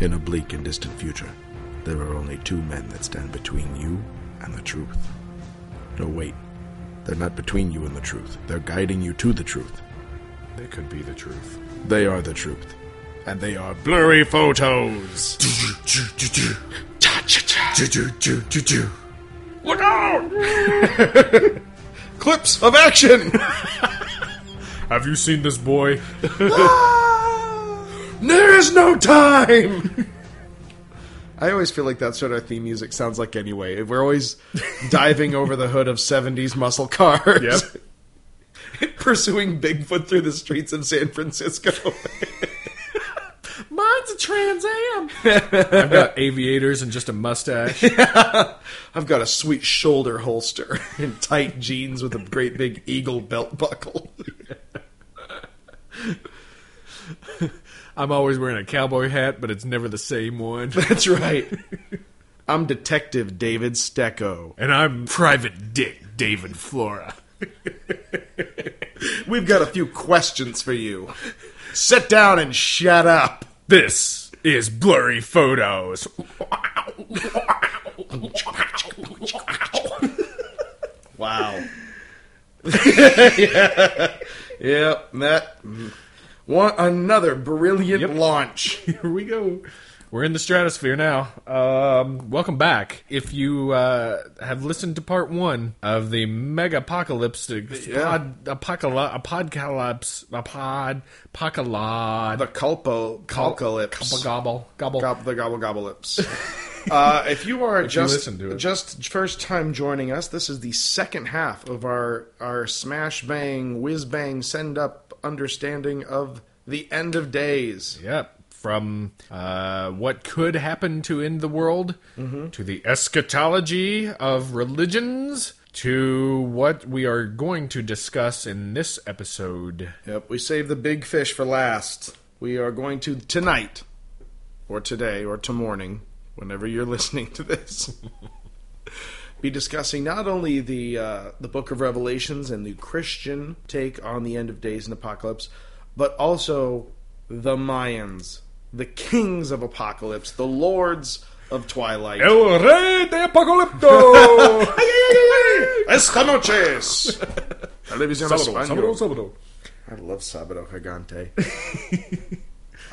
In a bleak and distant future, there are only two men that stand between you and the truth. No, wait. They're not between you and the truth. They're guiding you to the truth. They could be the truth. They are the truth. And they are blurry photos. Look out! Clips of action! Have you seen this boy? There is no time! I always feel like that's what our theme music sounds like anyway. We're always diving over the hood of 70s muscle cars. Yep. Pursuing Bigfoot through the streets of San Francisco. Mine's a Trans Am. I've got aviators and just a mustache. I've got a sweet shoulder holster and tight jeans with a great big eagle belt buckle. I'm always wearing a cowboy hat, but it's never the same one. That's right. I'm Detective David Stecco. And I'm Private Dick David Flora. We've got a few questions for you. Sit down and shut up. This is Blurry Photos. Wow. yeah. Yep, that mm. One another brilliant Yep. launch. Here we go. We're in the stratosphere now. Um, welcome back. If you uh, have listened to part one of the mega apocalypse, Yeah. pod, apocalypse, a podcalypse, a pod, apocalypse, The culpo calcalypse. gobble, gobble. Gob- the gobble gobble lips. Uh, if you are you just it. just first time joining us, this is the second half of our our smash bang whiz bang send up understanding of the end of days. Yep. From uh, what could happen to end the world to the eschatology of religions to what we are going to discuss in this episode. Yep, we saved the big fish for last. We are going to tonight, or today, or to morning, whenever you're listening to this, be discussing not only the uh, the Book of Revelations and the Christian take on the end of days and apocalypse, but also the Mayans, the kings of apocalypse, the lords of twilight. El Rey de Apocalypto! Esta noches. Televisión sábado, sábado. I love Sabado Gigante.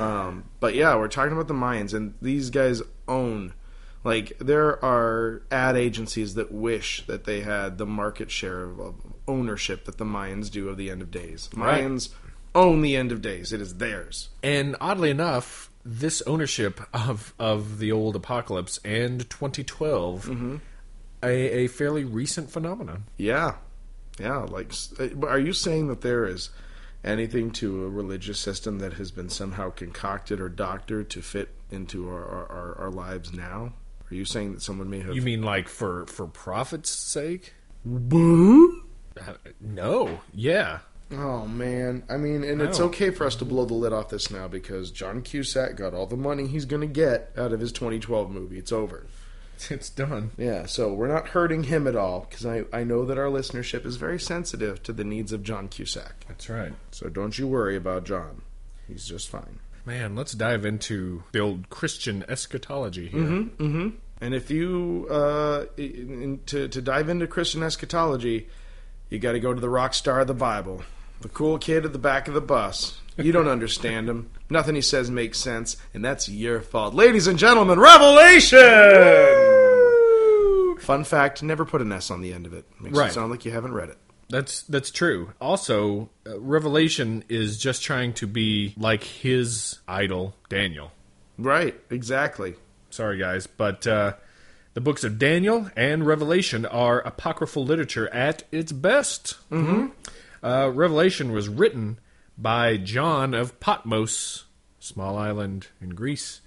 um, but yeah, we're talking about the Mayans, and these guys own. Like, there are ad agencies that wish that they had the market share of, of ownership that the Mayans do of the end of days. Right. Own the end of days, it is theirs. And oddly enough, this ownership of of the old apocalypse and 2012, a, a fairly recent phenomenon. Yeah. Yeah. Like, uh, are you saying that there is anything to a religious system that has been somehow concocted or doctored to fit into our, our, our, lives now? Are you saying that someone may have. You mean like for for profit's sake? Uh, No. Yeah. Oh man, I mean, and it's okay for us to blow the lid off this now because John Cusack got all the money he's going to get out of his 2012 movie. It's over. It's done. Yeah, so we're not hurting him at all because I, I know that our listenership is very sensitive to the needs of John Cusack. That's right. So don't you worry about John. He's just fine. Man, let's dive into the old Christian eschatology here. Mm-hmm. And if you uh, in, in- to to dive into Christian eschatology, you got to go to the rock star of the Bible, the cool kid at the back of the bus. You don't understand him. Nothing he says makes sense, and that's your fault, ladies and gentlemen. Revelation. Fun fact: never put an S on the end of it. Makes Right. it sound like you haven't read it. That's that's true. Also, uh, Revelation is just trying to be like his idol, Daniel. Right? Exactly. Sorry, guys, but uh, the books of Daniel and Revelation are apocryphal literature at its best. Mm-hmm. Uh, Revelation was written by John of Patmos, small island in Greece,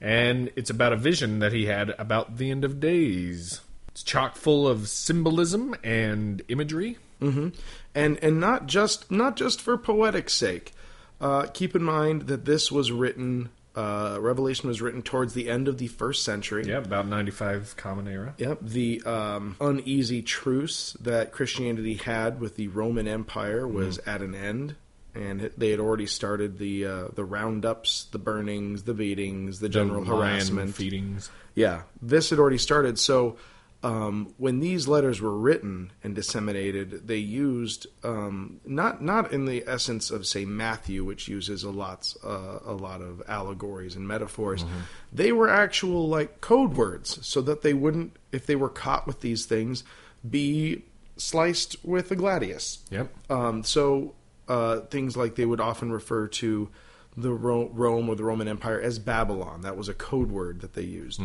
and it's about a vision that he had about the end of days. It's chock full of symbolism and imagery. and and not just not just for poetic sake. Uh, keep in mind that this was written. Uh, Revelation was written towards the end of the first century. Yeah, about 95 Common Era. Yep. The um, uneasy truce that Christianity had with the Roman Empire was at an end, and they had already started the uh, the roundups, the burnings, the beatings, the general The harassment. feedings. Yeah, this had already started. So um, when these letters were written and disseminated, they used um, not not in the essence of say Matthew, which uses a lot uh, a lot of allegories and metaphors. They were actual like code words, so that they wouldn't, if they were caught with these things, be sliced with a gladius. Yep. Um, so uh, things like they would often refer to the Ro- Rome or the Roman Empire as Babylon. That was a code word that they used.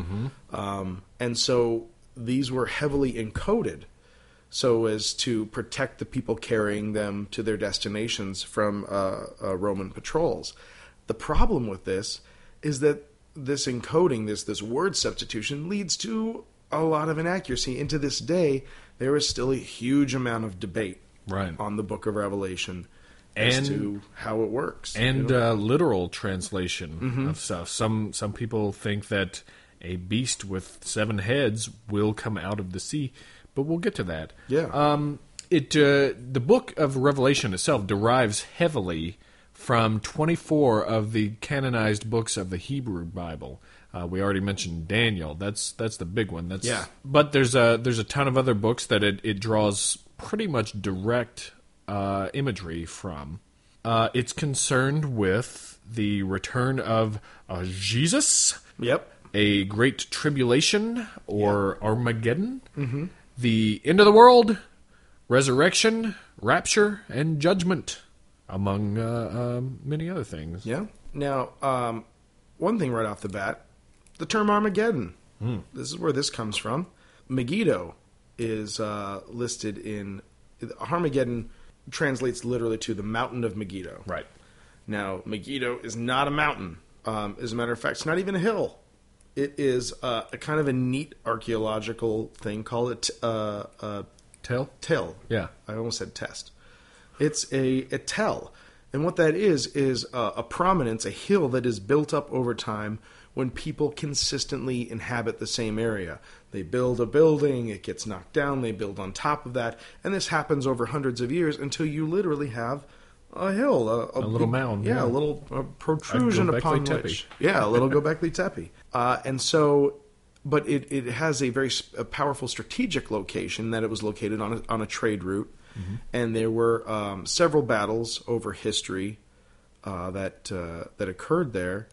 Um, and so these were heavily encoded so as to protect the people carrying them to their destinations from uh, uh, Roman patrols. The problem with this is that this encoding, this this word substitution, leads to a lot of inaccuracy. And to this day, there is still a huge amount of debate Right. on the Book of Revelation as And- to how it works. and you know? uh, literal translation Mm-hmm. of stuff. Some some people think that a beast with seven heads will come out of the sea, but we'll get to that. Yeah. Um, it uh, the book of Revelation itself derives heavily from 24 of the canonized books of the Hebrew Bible. Uh, we already mentioned Daniel. That's that's the big one. That's Yeah. But there's a there's a ton of other books that it, it draws pretty much direct uh, imagery from. Uh, it's concerned with the return of uh, Jesus, yep. A great tribulation or Armageddon, mm-hmm. the end of the world, resurrection, rapture, and judgment, among uh, um, many other things. Yeah. Now, um, one thing right off the bat, the term Armageddon. This is where this comes from. Megiddo is uh, listed in Armageddon translates literally to the mountain of Megiddo. Right. Now, Megiddo is not a mountain. Um, as a matter of fact, it's not even a hill. It is uh, a kind of a neat archaeological thing. Call it uh, a Tell? till. Yeah. I almost said test. It's a, a tell. And what that is, is a, a prominence, a hill that is built up over time when people consistently inhabit the same area. They build a building, it gets knocked down, they build on top of that, and this happens over hundreds of years until you literally have a hill, a, A little mound, yeah, yeah. a little a protrusion upon which, yeah, a little Gobekli Tepe, uh, and so, but it, it has a very a powerful strategic location that it was located on a, on a trade route, Mm-hmm. and there were um, several battles over history uh, that uh, that occurred there,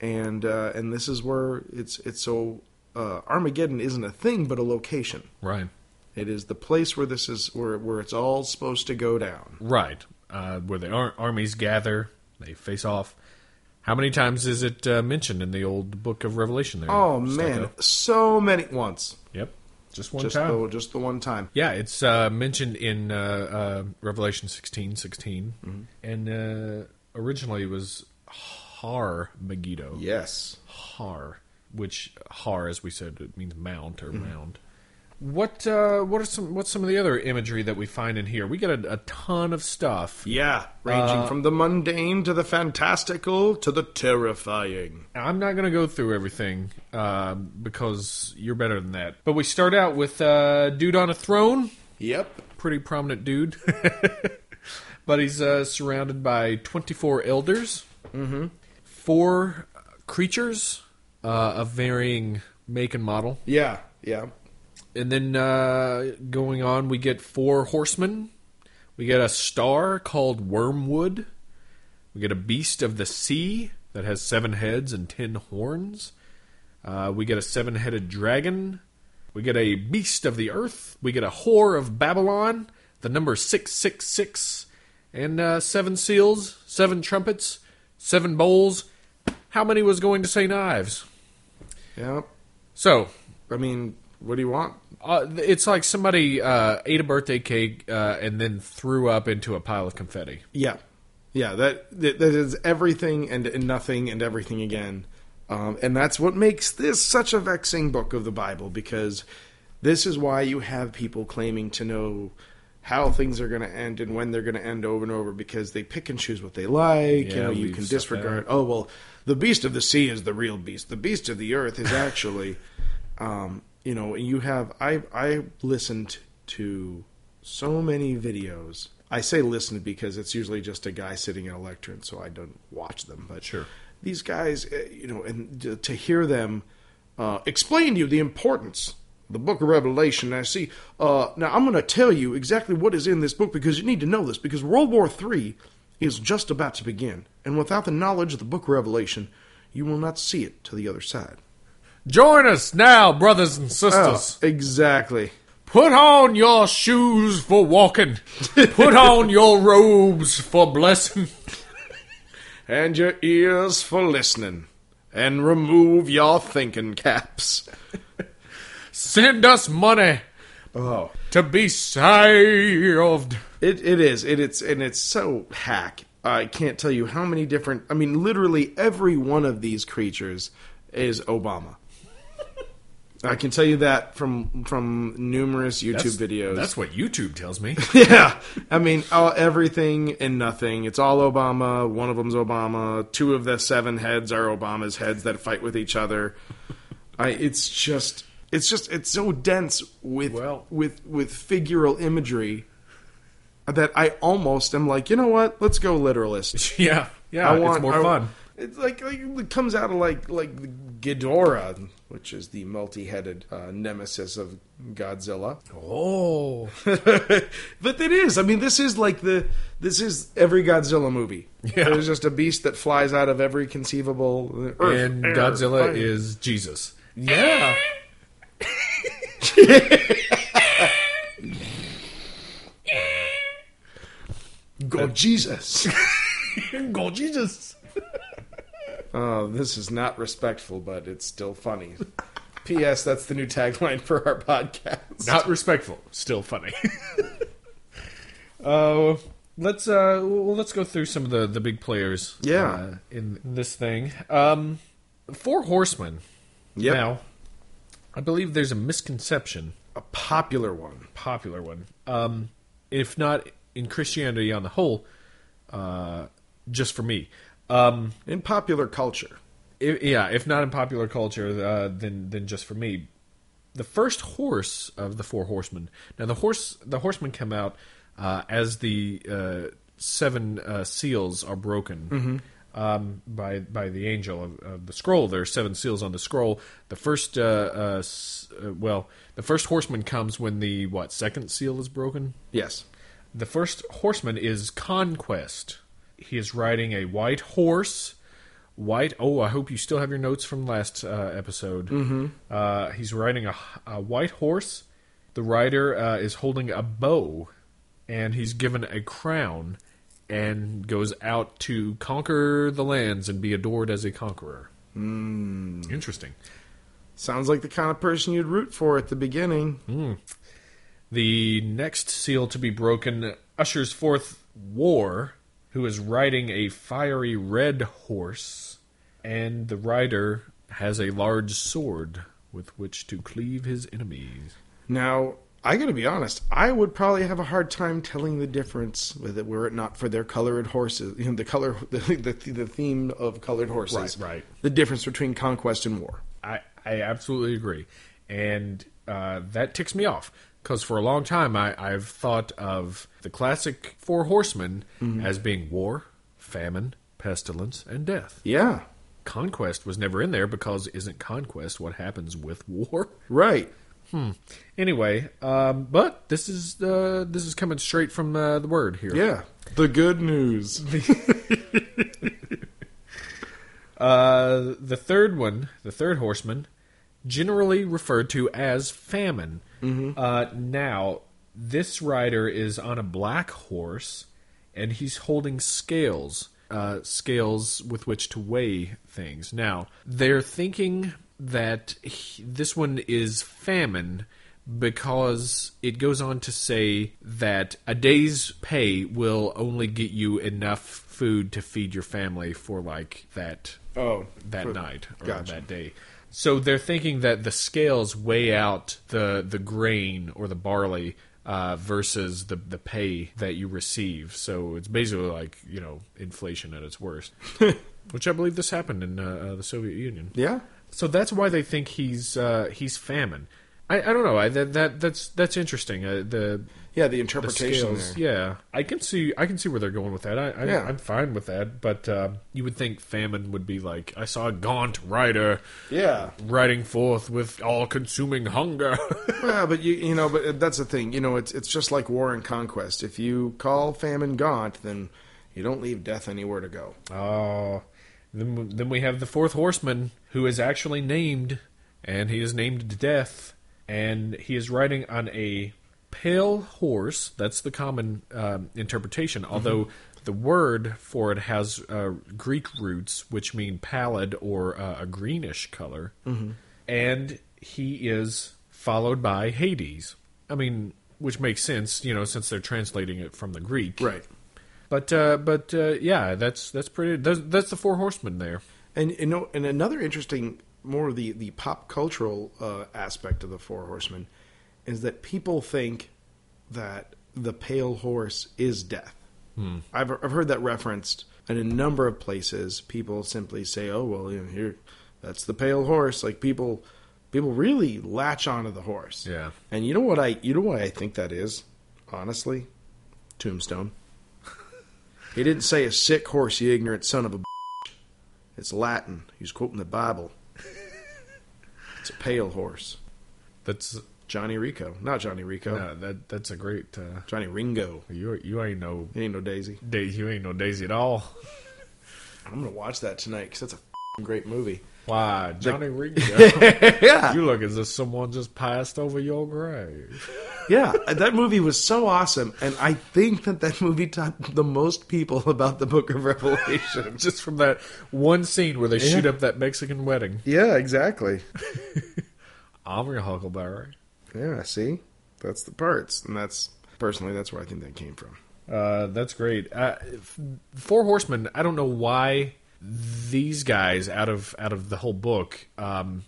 and uh, and this is where it's it's so uh, Armageddon isn't a thing but a location. Right. It is the place where this is where where it's all supposed to go down. Right. Uh, where the ar- armies gather, they face off. How many times is it uh, mentioned in the old book of Revelation there? Oh man, so many once. Yep. Just one just time. the just the one time. Yeah, it's uh, mentioned in uh, uh, Revelation sixteen sixteen, Mm-hmm. and uh, originally it was Har Megiddo. Yes. Har, which Har, as we said, it means mount or Mm-hmm. mound. What uh, what are some what's some of the other imagery that we find in here? We get a, a ton of stuff. Yeah, ranging Uh, from the mundane to the fantastical to the terrifying. I'm not going to go through everything uh, because you're better than that. But we start out with uh, dude on a throne. Yep. pretty prominent dude. but he's uh, surrounded by 24 elders, mm-hmm. four creatures uh, of varying make and model. Yeah. Yeah. And then uh, going on, we get four horsemen. We get a star called Wormwood. We get a beast of the sea that has seven heads and ten horns. Uh, we get a seven headed dragon. We get a beast of the earth. We get a whore of Babylon, the number 666, and uh, seven seals, seven trumpets, seven bowls. How many was going to say knives? Yep. So, I mean, what do you want? Uh, it's like somebody uh, ate a birthday cake uh, and then threw up into a pile of confetti. Yeah, yeah. That that, that is everything and, and nothing and everything again, um, and that's what makes this such a vexing book of the Bible because this is why you have people claiming to know how things are going to end and when they're going to end over and over because they pick and choose what they like. you know, you can disregard. Oh well, the beast of the sea is the real beast. The beast of the earth is actually, um, you know, you have I I listened to so many videos I say listen because it's usually just a guy sitting at a lectern, so I don't watch them. But Sure. these guys, uh, you know, and to- to hear them uh, explain to you the importance the Book of Revelation. I see. Uh, now I'm going to tell you exactly what is in this book because you need to know this because World War III is just about to begin, and without the knowledge of the Book of Revelation, you will not see it to the other side. Join us now, brothers and oh, sisters. Oh, exactly. Put on your shoes for walking. Put on your robes for blessing. and your ears for listening, and remove your thinking caps. Send us money Oh, to be saved. it it is it it's and it's so hack. I can't tell you how many different. I mean, literally every one of these creatures is Obama. I can tell you that from from numerous YouTube videos. That's what YouTube tells me. yeah, I mean, all, everything and nothing. It's all Obama. One of them's Obama. Two of the seven heads are Obama's heads that fight with each other. I. It's just. It's just. It's so dense with Well- with with figural imagery that I almost am like, you know what? Let's go literalist. yeah, yeah, I want it's more I- fun. It's like, like it comes out of like like the Ghidorah, which is the multi-headed uh, nemesis of Godzilla. Oh, but it is. I mean, this is like the this is every Godzilla movie. Yeah. There's just a beast that flies out of every conceivable. Earth, and air, Godzilla fire. is Jesus. Yeah. go Jesus. Go Jesus. oh, this is not respectful, but it's still funny. P.S. That's the new tagline for our podcast. Not respectful, still funny. Uh, let's uh, well, let's go through some of the the big players. Yeah. uh, in this thing. Um, Four Horsemen. Yep. Now, I believe there's a misconception, a popular one. popular one, um, if not in Christianity on the whole, uh, just for me. Um, In popular culture. if, yeah, if not in popular culture, uh, then then just for me. The first horse of the four horsemen. Now the horse, the horsemen come out uh, as the uh, seven uh, seals are broken um, by by the angel of, of the scroll. There are seven seals on the scroll. The first, uh, uh, s- uh, well, the first horseman comes when the what second seal is broken. Yes. The first horseman is Conquest. He is riding a white horse. White. Oh, I hope you still have your notes from last uh, episode. Mm-hmm. Uh, he's riding a, a white horse. The rider uh, is holding a bow, and he's given a crown, and goes out to conquer the lands and be adored as a conqueror. Mm. Interesting. Sounds like the kind of person you'd root for at the beginning. The next seal to be broken ushers forth War, who is riding a fiery red horse, and the rider has a large sword with which to cleave his enemies. Now, I got to be honest. I would probably have a hard time telling the difference with it were it not for their colored horses. You know, the color, the, the, the theme of colored horses. Right, right. The difference between conquest and war. I, I absolutely agree. And uh, that ticks me off because for a long time I, I've thought of the classic Four Horsemen as being war, famine, pestilence, and death. Yeah. Conquest was never in there because isn't conquest what happens with war? Right. Hmm. Anyway, um, but this is uh, this is coming straight from uh, the word here. Yeah. The good news. Uh, the third one, the third horseman, generally referred to as famine. Uh, now, this rider is on a black horse, and he's holding scales, uh, scales with which to weigh things. Now, they're thinking that he, this one is famine because it goes on to say that a day's pay will only get you enough food to feed your family for like that Oh, that night or gotcha. that day. So they're thinking that the scales weigh out the the grain or the barley uh, versus the the pay that you receive. So it's basically like you know inflation at its worst, which I believe this happened in uh, uh, the Soviet Union. Yeah. So that's why they think he's uh, he's famine. I, I don't know. I, that, that that's that's interesting. Uh, the Yeah, the the scales. Yeah, I can see. I can see where they're going with that. I, I Yeah. I'm fine with that. But uh, you would think famine would be like I saw a gaunt rider Yeah. riding forth with all-consuming hunger. Yeah, but you you know, but that's the thing. You know, it's it's just like war and conquest. If you call famine gaunt, then you don't leave death anywhere to go. oh, then then we have the fourth horseman who is actually named, and he is named Death, and he is riding on a pale horse. That's the common um, interpretation. Although the word for it has uh, Greek roots, which mean pallid or uh, a greenish color, and he is followed by Hades. I mean, which makes sense, you know, since they're translating it from the Greek. Right. But uh, but uh, yeah, that's that's pretty. That's, that's the four horsemen there. And you know, and another interesting, more of the the pop cultural uh, aspect of the Four Horsemen is that people think that the pale horse is death. Hmm. I've I've heard that referenced in a number of places. People simply say, "Oh well, you know, here, that's the pale horse." Like people, people really latch onto the horse. Yeah. And you know what I you know what I think that is, honestly, Tombstone. he didn't say a sick horse, you ignorant son of a. It's Latin. He's quoting the Bible. It's a pale horse. That's Johnny Rico, not Johnny Rico. uh, that that's a great. Uh, Johnny Ringo. you you ain't no He ain't no Daisy. Daisy. You ain't no Daisy at all. I'm gonna watch that tonight because that's a f***ing great movie. Why, Johnny Ringo? yeah, you look as if someone just passed over your grave. yeah. That movie was so awesome, and I think that that movie taught the most people about the Book of Revelation. Just from that one scene where they shoot up that Mexican wedding. yeah, exactly. I'm your Huckleberry. Yeah, see, that's the parts, and that's personally that's where I think that came from. Uh, that's great. Uh, Four Horsemen. I don't know why these guys out of out of the whole book um,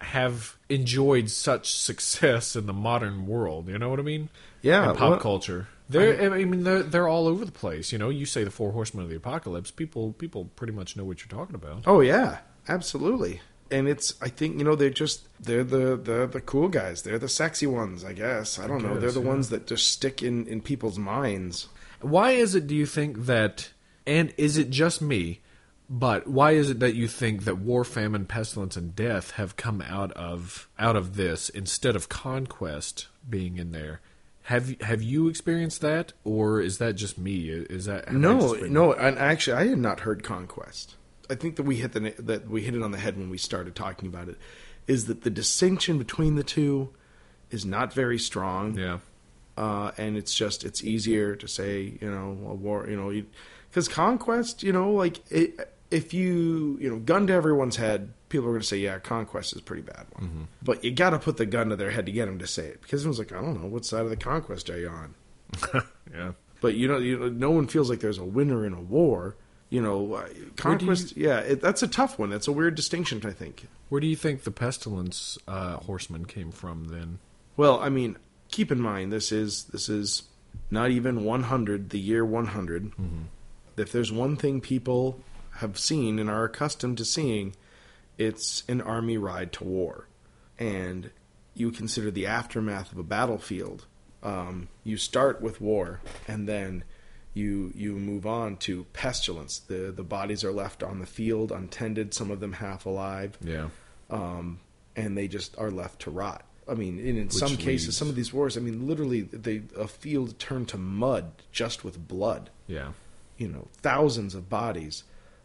have enjoyed such success in the modern world. You know what I mean? Yeah, in pop well, culture. They're, I mean, they're they're all over the place. You know, you say the Four Horsemen of the Apocalypse, people people pretty much know what you're talking about. Oh yeah, absolutely. And it's I think you know they're just they're the the the cool guys. They're the sexy ones, I guess. I don't know. They're the yeah. ones that just stick in in people's minds. Why is it? Do you think that? And is it just me? But why is it that you think that war, famine, pestilence, and death have come out of out of this instead of conquest being in there? Have have you experienced that, or is that just me? Is that No, no. And actually, I had not heard conquest. I think that we hit the that we hit it on the head when we started talking about it. Is that the distinction between the two is not very strong. Yeah, uh, and it's just it's easier to say you know a war you know because conquest you know like it, if you you know gun to everyone's head people are going to say yeah conquest is a pretty bad one but you got to put the gun to their head to get them to say it because everyone's like i don't know what side of the conquest are you on yeah. but you know you know no one feels like there's a winner in a war you know uh, conquest yeah it, that's a tough one that's a weird distinction i think Where do you think the pestilence uh, horseman came from? Then Well, I mean, keep in mind this is this is not even 100, the year 100. If there's one thing people have seen and are accustomed to seeing, it's an army ride to war. And you consider the aftermath of a battlefield. Um, you start with war, and then you you move on to pestilence. The the bodies are left on the field untended, some of them half alive yeah, um, and they just are left to rot. I mean, in some leads- cases, some of these wars, I mean, literally, they a field turned to mud just with blood. yeah, You know, thousands of bodies.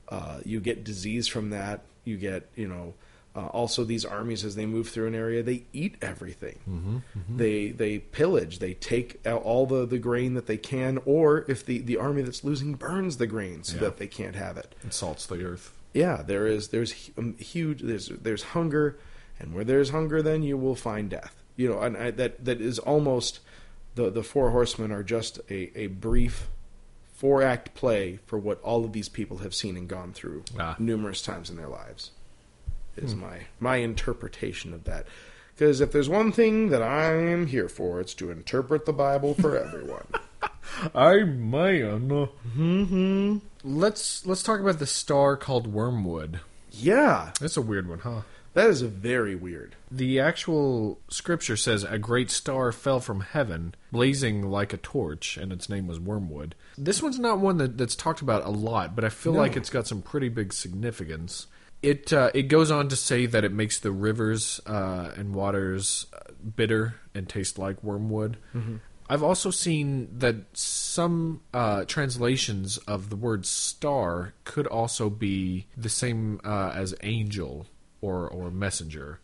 Uh, you get disease from that. You get, you know, uh, also these armies as they move through an area, they eat everything. Mm-hmm, They they pillage. They take out all the, the grain that they can, or if the, the army that's losing burns the grain so Yeah. that they can't have it it salts the earth. yeah, there is there's um, huge there's there's hunger, and where there's hunger, then you will find death. You know, and I, that that is almost the the four horsemen are just a a brief four act play for what all of these people have seen and gone through Ah. numerous times in their lives. Is my my interpretation of that. Because if there's one thing that I am here for, it's to interpret the Bible for everyone. I man. Mm-hmm. Let's let's talk about the star called Wormwood. yeah, That's a weird one, huh? That is a very weird. The actual scripture says a great star fell from heaven, blazing like a torch, and its name was Wormwood. This one's not one that, that's talked about a lot, but I feel No. like it's got some pretty big significance. It uh, it goes on to say that it makes the rivers uh, and waters bitter and taste like wormwood. I've also seen that some uh, translations of the word star could also be the same uh, as angel or or messenger.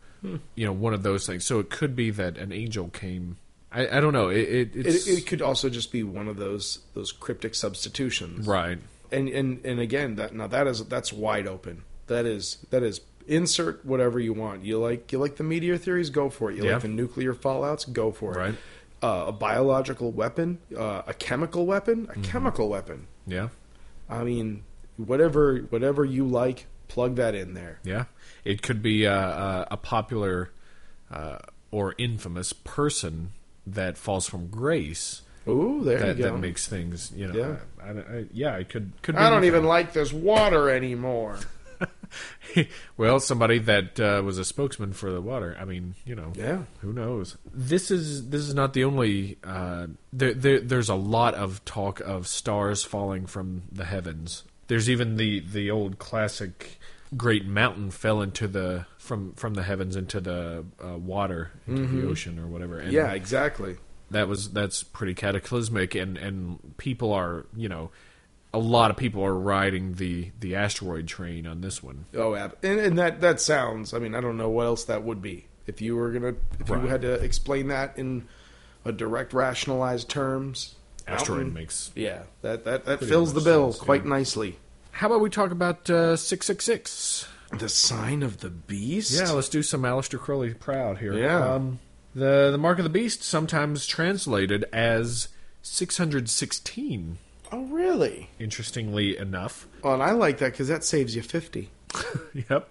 You know, one of those things. So it could be that an angel came. I, I don't know. It, it, it's, It, it could also just be one of those those cryptic substitutions. right. And and and again, that now that is that's wide open. That is that is insert whatever you want. You like you like the meteor theories, go for it. You Yeah. like the nuclear fallouts, go for it. Right. Uh, a biological weapon, uh, a chemical weapon, a Mm-hmm. chemical weapon. Yeah. I mean, whatever whatever you like, plug that in there. Yeah, it could be a, a, a popular uh, or infamous person that falls from grace Ooh, there that, you go. that makes things. You know, Yeah. I, I, I- yeah, it could. could be I don't anything. even like this water anymore. well, somebody that uh, was a spokesman for the water. I mean, you know, Yeah. who knows? This is this is not the only. Uh, there, there, there's a lot of talk of stars falling from the heavens. There's even the the old classic great mountain fell into the from from the heavens into the uh, water into the ocean or whatever. And Yeah, exactly. that was that's pretty cataclysmic and and people are you know a lot of people are riding the the asteroid train on this one Oh, and, and that that sounds. I mean, I don't know what else that would be if you were gonna if Right. you had to explain that in a direct, rationalized terms. asteroid makes Yeah, that that that fills the bill sense, quite yeah. nicely. how about we talk about uh, 666 The sign of the beast. yeah let's do some Aleister Crowley proud here Yeah. um, the the mark of the beast sometimes translated as 616 Oh, really? interestingly enough Well, and I like that because that saves you fifty. yep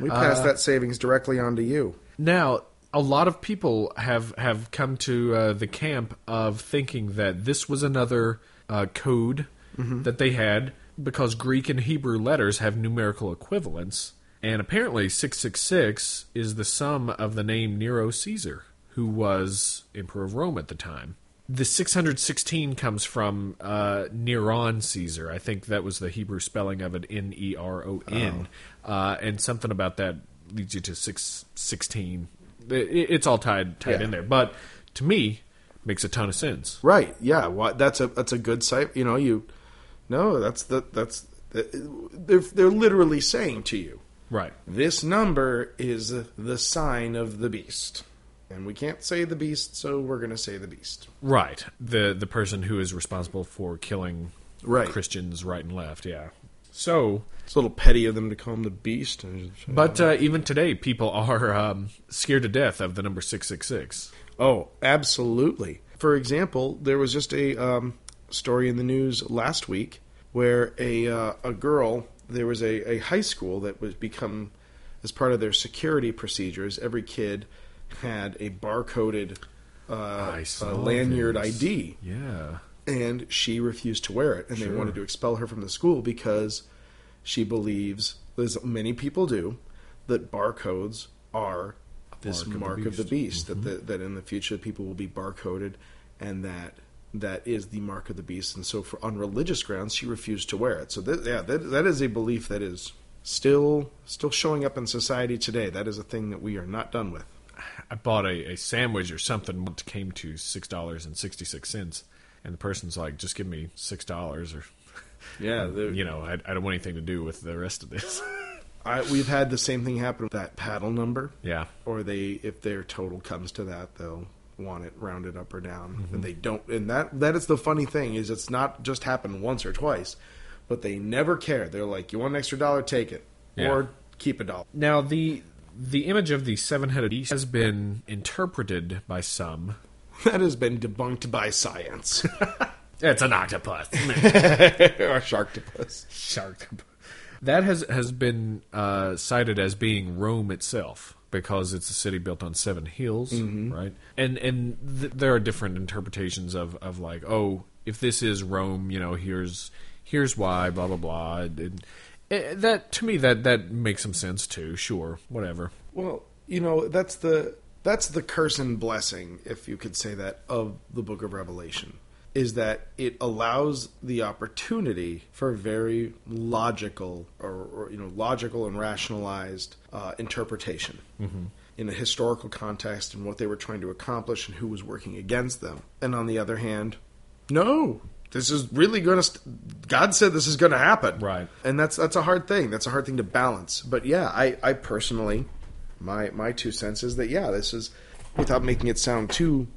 We pass Uh, that savings directly on to you. Now, a lot of people have have come to uh, the camp of thinking that this was another uh, code that they had because Greek and Hebrew letters have numerical equivalents, and apparently six six six is the sum of the name Nero Caesar, who was emperor of Rome at the time. The 616 comes from uh, Neron Caesar. I think that was the Hebrew spelling of it, N E R O N. Uh, and something about that leads you to 616. It, it's all tied tied Yeah. in there. But to me, makes a ton of sense. Right? Yeah. What? That's a that's a good site. You know, you. No, that's the that's. They're they're literally saying to you, Right. This number is the sign of the beast. And we can't say the beast, so we're going to say the beast. Right. The the person who is responsible for killing Right. Christians right and left. Yeah. So, It's a little petty of them to call him the beast. but uh, even today, people are um, scared to death of the number six six six. Oh, absolutely. For example, there was just a um, story in the news last week where a uh, a girl there was a, a high school that was become as part of their security procedures. Every kid had a barcoded uh, uh, lanyard this. ID. Yeah. and she refused to wear it and they wanted to expel her from the school because she believes as many people do that barcodes are this mark of the mark of the beast. beast that the, that in the future people will be barcoded and that that is the mark of the beast and so for on religious grounds she refused to wear it so that, yeah that, that is a belief that is still still showing up in society today that is a thing that we are not done with I bought a, a sandwich or something that came to six dollars and sixty six cents, and the person's like, "Just give me six dollars," or yeah you know, I, I don't want anything to do with the rest of this. I, we've had the same thing happen with that paddle number. Yeah, or they if their total comes to that they'll want it rounded up or down. Mm-hmm. and they don't and that that is the funny thing is it's not just happened once or twice but they never care. They're like you want an extra dollar? Take it. Yeah. or keep a dollar. Now the the image of the seven headed beast has been interpreted by some. that has been debunked by science It's an octopus. or sharktopus Shark. That has has been uh, cited as being Rome itself because it's a city built on seven hills, right? And and th- there are different interpretations of, of like, oh, if this is Rome, you know, here's here's why, blah blah blah. And, Eh, that to me that that makes some sense too. Sure, whatever. Well, you know, that's the that's the curse and blessing, if you could say that, of the book of Revelation. Is that it allows the opportunity for very logical or, or you know logical and rationalized uh, interpretation in a historical context and what they were trying to accomplish and who was working against them. And on the other hand, no, this is really going to. St- God said this is going to happen, Right. And that's that's a hard thing. That's a hard thing to balance. But yeah, I I personally, my my two cents is that yeah, this is without making it sound too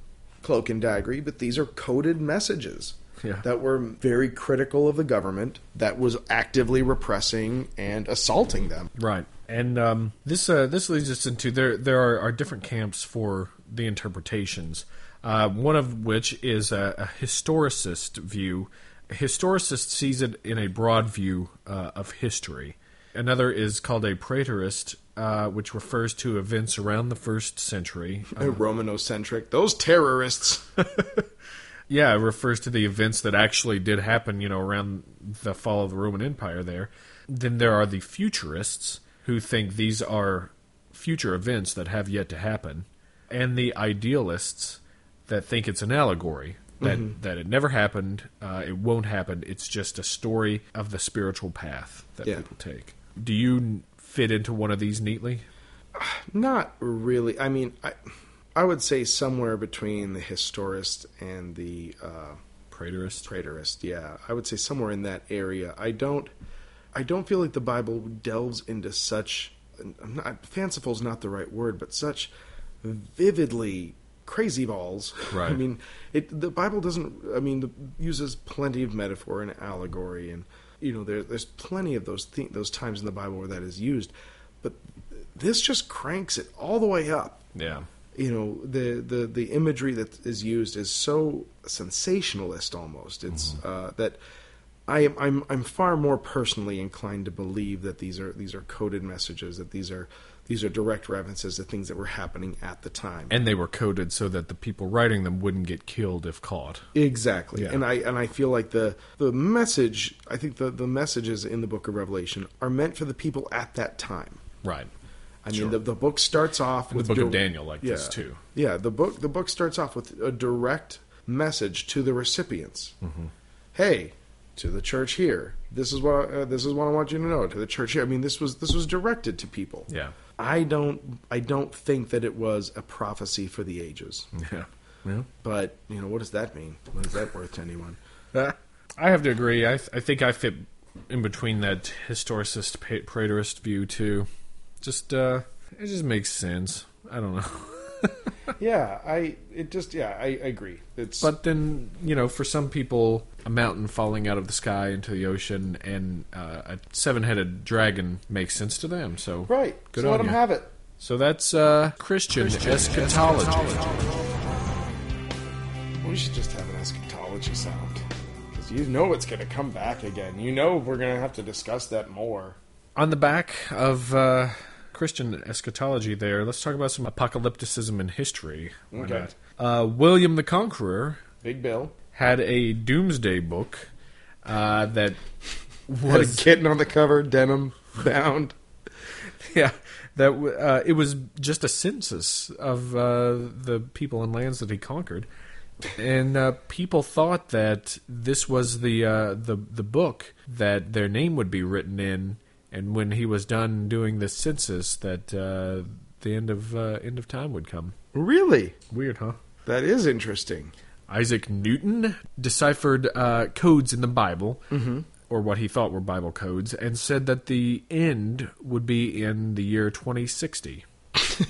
cloak and daggery, but these are coded messages. Yeah. That were very critical of the government, that was actively repressing and assaulting them. Right, and um, this uh, this leads us into there. There are, are different camps for the interpretations. Uh, one of which is a, a historicist view. A historicist sees it in a broad view uh, of history. Another is called a preterist, uh, which refers to events around the first century. Romanocentric. Those terrorists. Yeah, it refers to the events that actually did happen, you know, around the fall of the Roman Empire there. Then there are the futurists who think these are future events that have yet to happen. And the idealists that think it's an allegory, that, that it never happened, uh, it won't happen, it's just a story of the spiritual path that Yeah. people take. Do you fit into one of these neatly? Not really. I mean, I, I would say somewhere between the historist and the uh, Preterist? preterist. Yeah, I would say somewhere in that area. I don't. I don't feel like the Bible delves into such. I'm not, fanciful is not the right word, but such vividly crazy balls. Right. I mean, it. The Bible doesn't. I mean, the, uses plenty of metaphor and allegory, and you know, there, there's plenty of those th- those times in the Bible where that is used, but this just cranks it all the way up Yeah. you know the the the imagery that is used is so sensationalist almost it's uh, that I am I'm I'm far more personally inclined to believe that these are these are coded messages that these are these are direct references to things that were happening at the time And they were coded so that the people writing them wouldn't get killed if caught. exactly Yeah. and I and I feel like the the message I think the the messages in the book of Revelation are meant for the people at that time Right. I Sure. mean, the, the book starts off And with the book of Daniel like this, too. Yeah, the book the book starts off with a direct message to the recipients. Mm-hmm. Hey, to the church here, this is what uh, this is what I want you to know. To the church here, I mean, this was this was directed to people. Yeah. I don't I don't think that it was a prophecy for the ages. Yeah. Yeah. But you know, what does that mean? What is that worth to anyone? I have to agree. I, th- I think I fit in between that historicist, pa- preterist view too. Just uh, it just makes sense. I don't know. yeah, I it just yeah, I, I agree. It's But then you know, for some people, a mountain falling out of the sky into the ocean and uh, a seven-headed dragon makes sense to them. So right. Good so on let them you. have it. So that's uh, Christian, eschatology. We should just have an eschatology sound. Because you know it's going to come back again. You know we're going to have to discuss that more. On the back of uh, Christian eschatology, there, let's talk about some apocalypticism in history. Why Okay. not? Uh, William the Conqueror Big Bill. had a doomsday book uh, that was kitten on the cover, denim bound. yeah that w- uh, it was just a census of uh, the people and lands that he conquered, and uh, people thought that this was the uh, the the book that their name would be written in, and when he was done doing the census, that uh, the end of uh, end of time would come. Really? Weird, huh? That is interesting. Isaac Newton deciphered uh, codes in the Bible, or what he thought were Bible codes, and said that the end would be in the year 2060.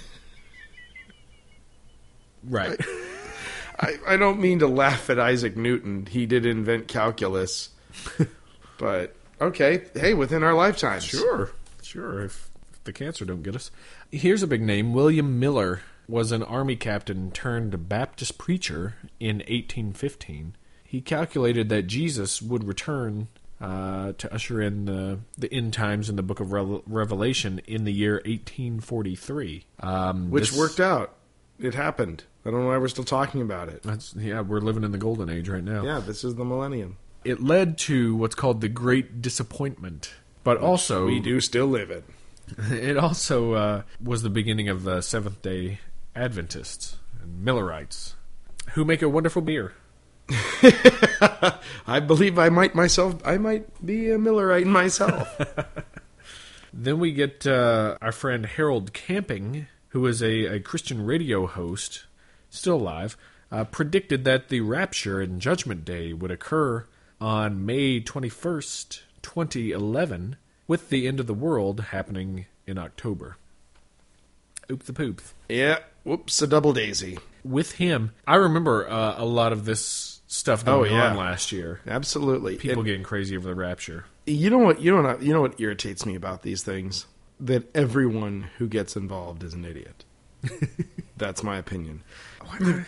right. I, I don't mean to laugh at Isaac Newton. He did invent calculus. but, okay. Hey, within our lifetimes. Sure. Sure, if, if the cancer don't get us. Here's a big name. William Miller was an army captain turned Baptist preacher in 1815. He calculated that Jesus would return uh, to usher in the, the end times in the book of Re- Revelation in the year 1843. Um, Which this- worked out. It happened. I don't know why we're still talking about it. That's, yeah, we're living in the golden age right now. Yeah, this is the millennium. It led to what's called the Great Disappointment. But also, We do still live it. it also uh, was the beginning of the Seventh Day Adventists and Millerites, who make a wonderful beer. I believe I might myself. I might be a Millerite myself. Then we get uh, our friend Harold Camping, who is a, a Christian radio host, still alive, uh, predicted that the rapture and Judgment Day would occur on May 21st, 2011, with the end of the world happening in October. Oop the poop. yeah. Whoops, a double daisy. With him, I remember uh, a lot of this stuff going Oh, yeah. on last year. Absolutely. People And getting crazy over the rapture. you know what? You know what? You know what irritates me about these things? That everyone who gets involved is an idiot. That's my opinion.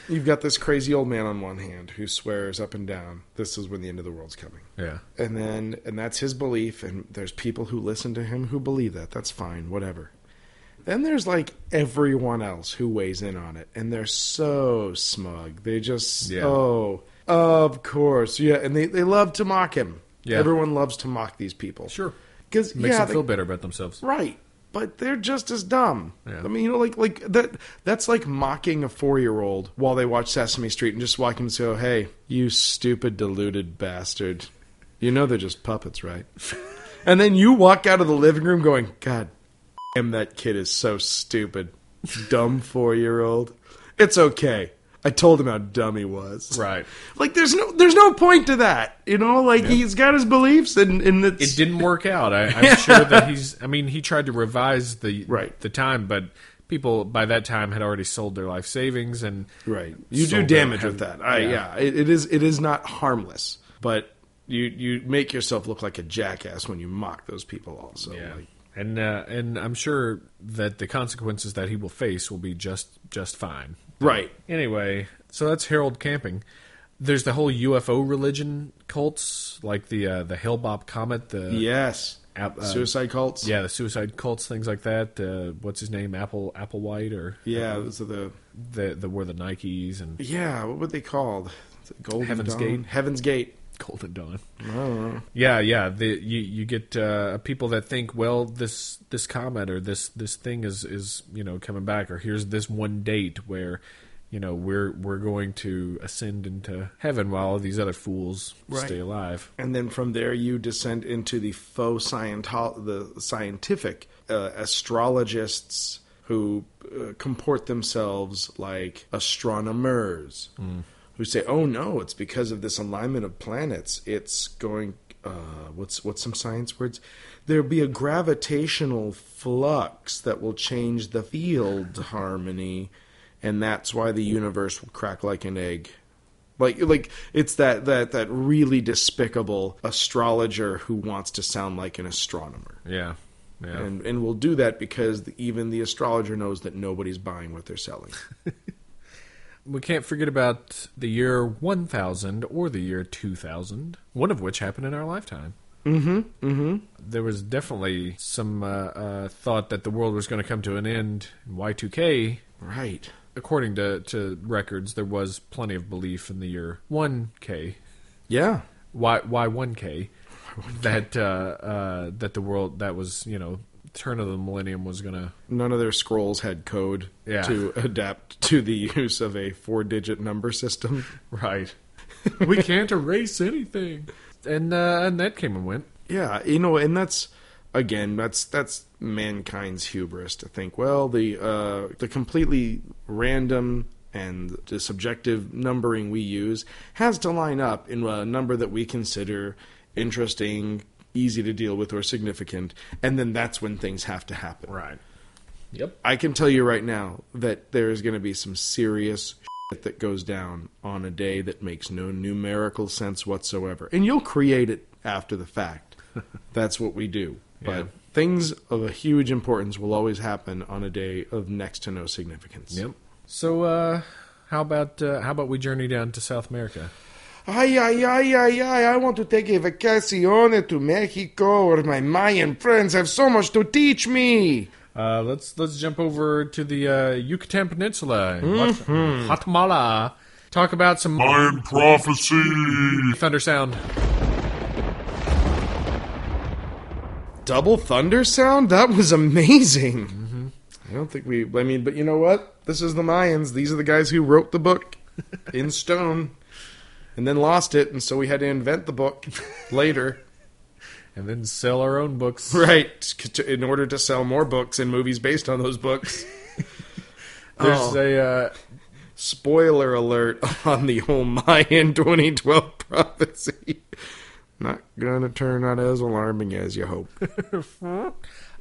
You've got this crazy old man on one hand who swears up and down, "This is when the end of the world's coming." Yeah. and then and that's his belief and there's people who listen to him who believe that that's fine whatever then there's like everyone else who weighs in on it and they're so smug they just Yeah. oh of course yeah and they, they love to mock him Yeah. everyone loves to mock these people Sure. because Makes yeah them they- feel better about themselves. right but they're just as dumb. Yeah. I mean, you know, like like that. That's like mocking a four-year-old while they watch Sesame Street and just walking and say, "Oh, hey, you stupid, deluded bastard! You know they're just puppets, right?" and then you walk out of the living room going, "God, damn, that kid is so stupid, dumb four-year-old." It's okay. I told him how dumb he was. Right. Like, there's no there's no point to that. You know, like he's got his beliefs, and and it's it didn't work out. I, I'm sure that he's. I mean, he tried to revise the Right. the time, but people by that time had already sold their life savings and Right. You do damage with that. I, yeah. yeah. It, it is. It is not harmless, but you you make yourself look like a jackass when you mock those people. Also. Yeah. Like, and uh, and I'm sure that the consequences that he will face will be just just fine. Right. Anyway, so that's Harold Camping. There's the whole UFO religion cults, like the uh, the Hale-Bopp comet, the Yes. Uh, Suicide cults. yeah, the suicide cults, things like that. Uh, what's his name? Apple Applewhite or Yeah. Those are the. the the were the Nikes and Yeah. What were they called? Golden Heaven's Dawn? Gate? Heaven's Gate. Golden Dawn. Know. Yeah, yeah. The, you you get uh, people that think, well, this this comet or this this thing is is you know coming back, or here's this one date where you know we're we're going to ascend into heaven while all these other fools Right. stay alive. And then from there, you descend into the faux scientol- the scientific uh, astrologists who uh, comport themselves like astronomers, who say, "Oh no, it's because of this alignment of planets. It's going. Uh, what's what's some science words? There'll be a gravitational flux that will change the field harmony." And that's why the universe will crack like an egg. Like like it's that that that really despicable astrologer who wants to sound like an astronomer. Yeah, yeah. And and will do that because even the astrologer knows that nobody's buying what they're selling. we can't forget about the year 1000 or the year 2000, one of which happened in our lifetime. mm-hmm. Mm-hmm. There was definitely some uh, uh, thought that the world was going to come to an end in Y2K, Right. according to, to records, there was plenty of belief in the year 1K, Yeah. Y Y1K, that uh, uh, that the world that was you know turn of the millennium was gonna None of their scrolls had code Yeah. to adapt to the use of a four-digit number system. right. we can't erase anything, and uh, and that came and went. Yeah, you know, and that's again, that's that's mankind's hubris to think, well, the uh, the completely random and the subjective numbering we use has to line up in a number that we consider interesting, easy to deal with, or significant, and then that's when things have to happen. Right. Yep. I can tell you right now that there's going to be some serious shit that goes down on a day that makes no numerical sense whatsoever. And you'll create it after the fact. That's what we do. But Yeah. things of a huge importance will always happen on a day of next to no significance. Yep. So uh, how about uh, how about we journey down to South America? Ay, ay, ay, ay, ay, I want to take a vacacione to Mexico where my Mayan friends have so much to teach me. Uh, let's let's jump over to the uh, Yucatan Peninsula in Guat- Guatemala. Talk about some Mayan prophecy. thunder sound. double thunder sound? That was amazing. I don't think we. I mean, but you know what? This is the Mayans. These are the guys who wrote the book in stone, and then lost it, and so we had to invent the book later. and then sell our own books. Right, to- in order to sell more books and movies based on those books. There's Oh. a uh, Spoiler alert on the whole Mayan 2012 prophecy. Not gonna turn out as alarming as you hope.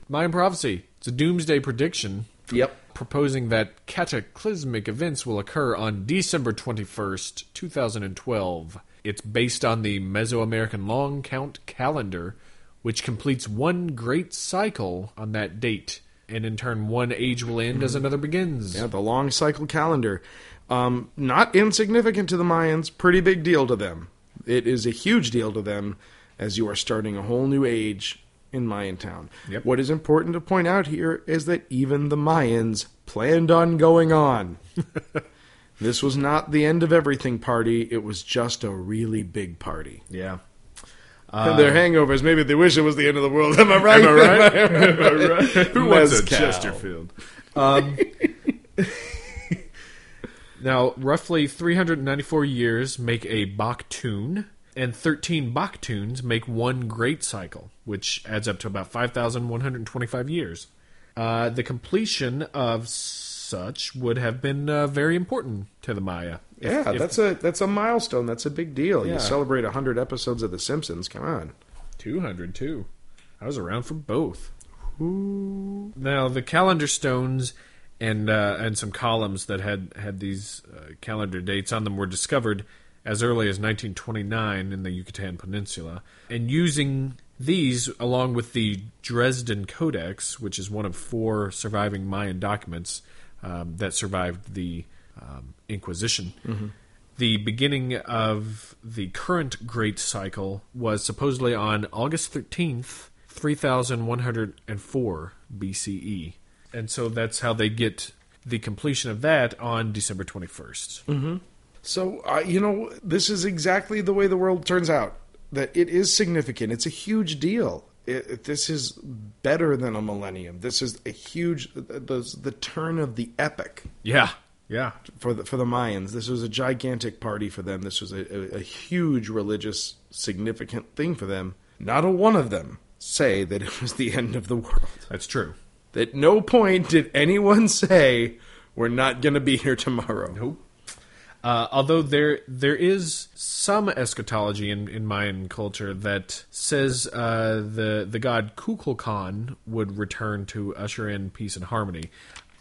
Mayan prophecy. It's a doomsday prediction Yep. proposing that cataclysmic events will occur on December 21st, 2012. It's based on the Mesoamerican long count calendar, which completes one great cycle on that date. And in turn, one age will end as another begins. Yeah, the long cycle calendar. Um, not insignificant to the Mayans, pretty big deal to them. It is a huge deal to them as you are starting a whole new age in Mayan town. Yep. What is important to point out here is that even the Mayans planned on going on. this was not the end of everything party, it was just a really big party. Yeah. Their hangovers, maybe they wish it was the end of the world. Am I right? Am I right? Am I right? Who wants a Chesterfield? Um, now, roughly 394 years make a Baktun, and 13 Baktuns make one great cycle, which adds up to about 5,125 years. Uh, the completion of such would have been uh, very important to the Maya. If- Yeah, if that's a that's a milestone. That's a big deal. Yeah. You celebrate hundred episodes of The Simpsons. Come on. 200 too. I was around for both. Now the calendar stones and uh, and some columns that had had these uh, calendar dates on them were discovered as early as 1929 in the Yucatan Peninsula, and using these along with the Dresden Codex, which is one of four surviving Mayan documents um, that survived the um, Inquisition. The beginning of the current Great Cycle was supposedly on August 13th, 3104 BCE. And so that's how they get the completion of that on December 21st. So uh, you know, this is exactly the way the world turns out. That it is significant. It's a huge deal. It, it- this is better than a millennium. This is a huge the, the, the turn of the epic Yeah. Yeah. for the for the Mayans. This was a gigantic party for them. This was a, a, a huge religious significant thing for them. Not a one of them say that it was the end of the world. That's true. At no point did anyone say we're not going to be here tomorrow. Nope. Uh, although there there is some eschatology in, in Mayan culture that says uh, the the god Kukulkan would return to usher in peace and harmony,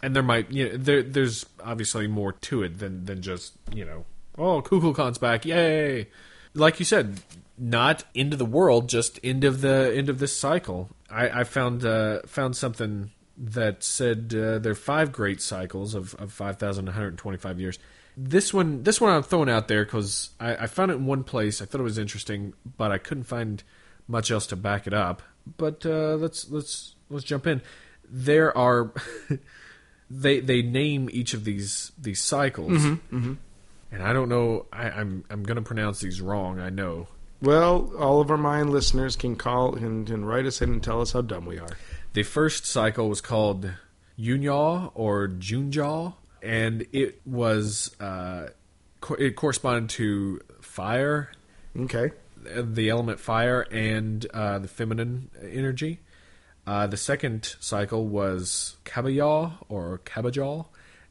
and there might you know, there there's obviously more to it than than just you know oh Kukulkan's back yay, like you said not end of the world just end of the end of this cycle. I, I found uh, found something that said uh, there are five great cycles of, of 5,125 years. This one, this one I'm throwing out there because I, I found it in one place. I thought it was interesting, but I couldn't find much else to back it up. But uh, let's let's let's jump in. There are they they name each of these these cycles, and I don't know. I, I'm I'm going to pronounce these wrong. I know. Well, all of our Mayan listeners can call and, and write us in and tell us how dumb we are. The first cycle was called Yunyaw or Junjaw, and it was uh, co- it corresponded to fire, Okay. the element fire, and uh, the feminine energy. Uh, the second cycle was Kabayaw or Kabajaw,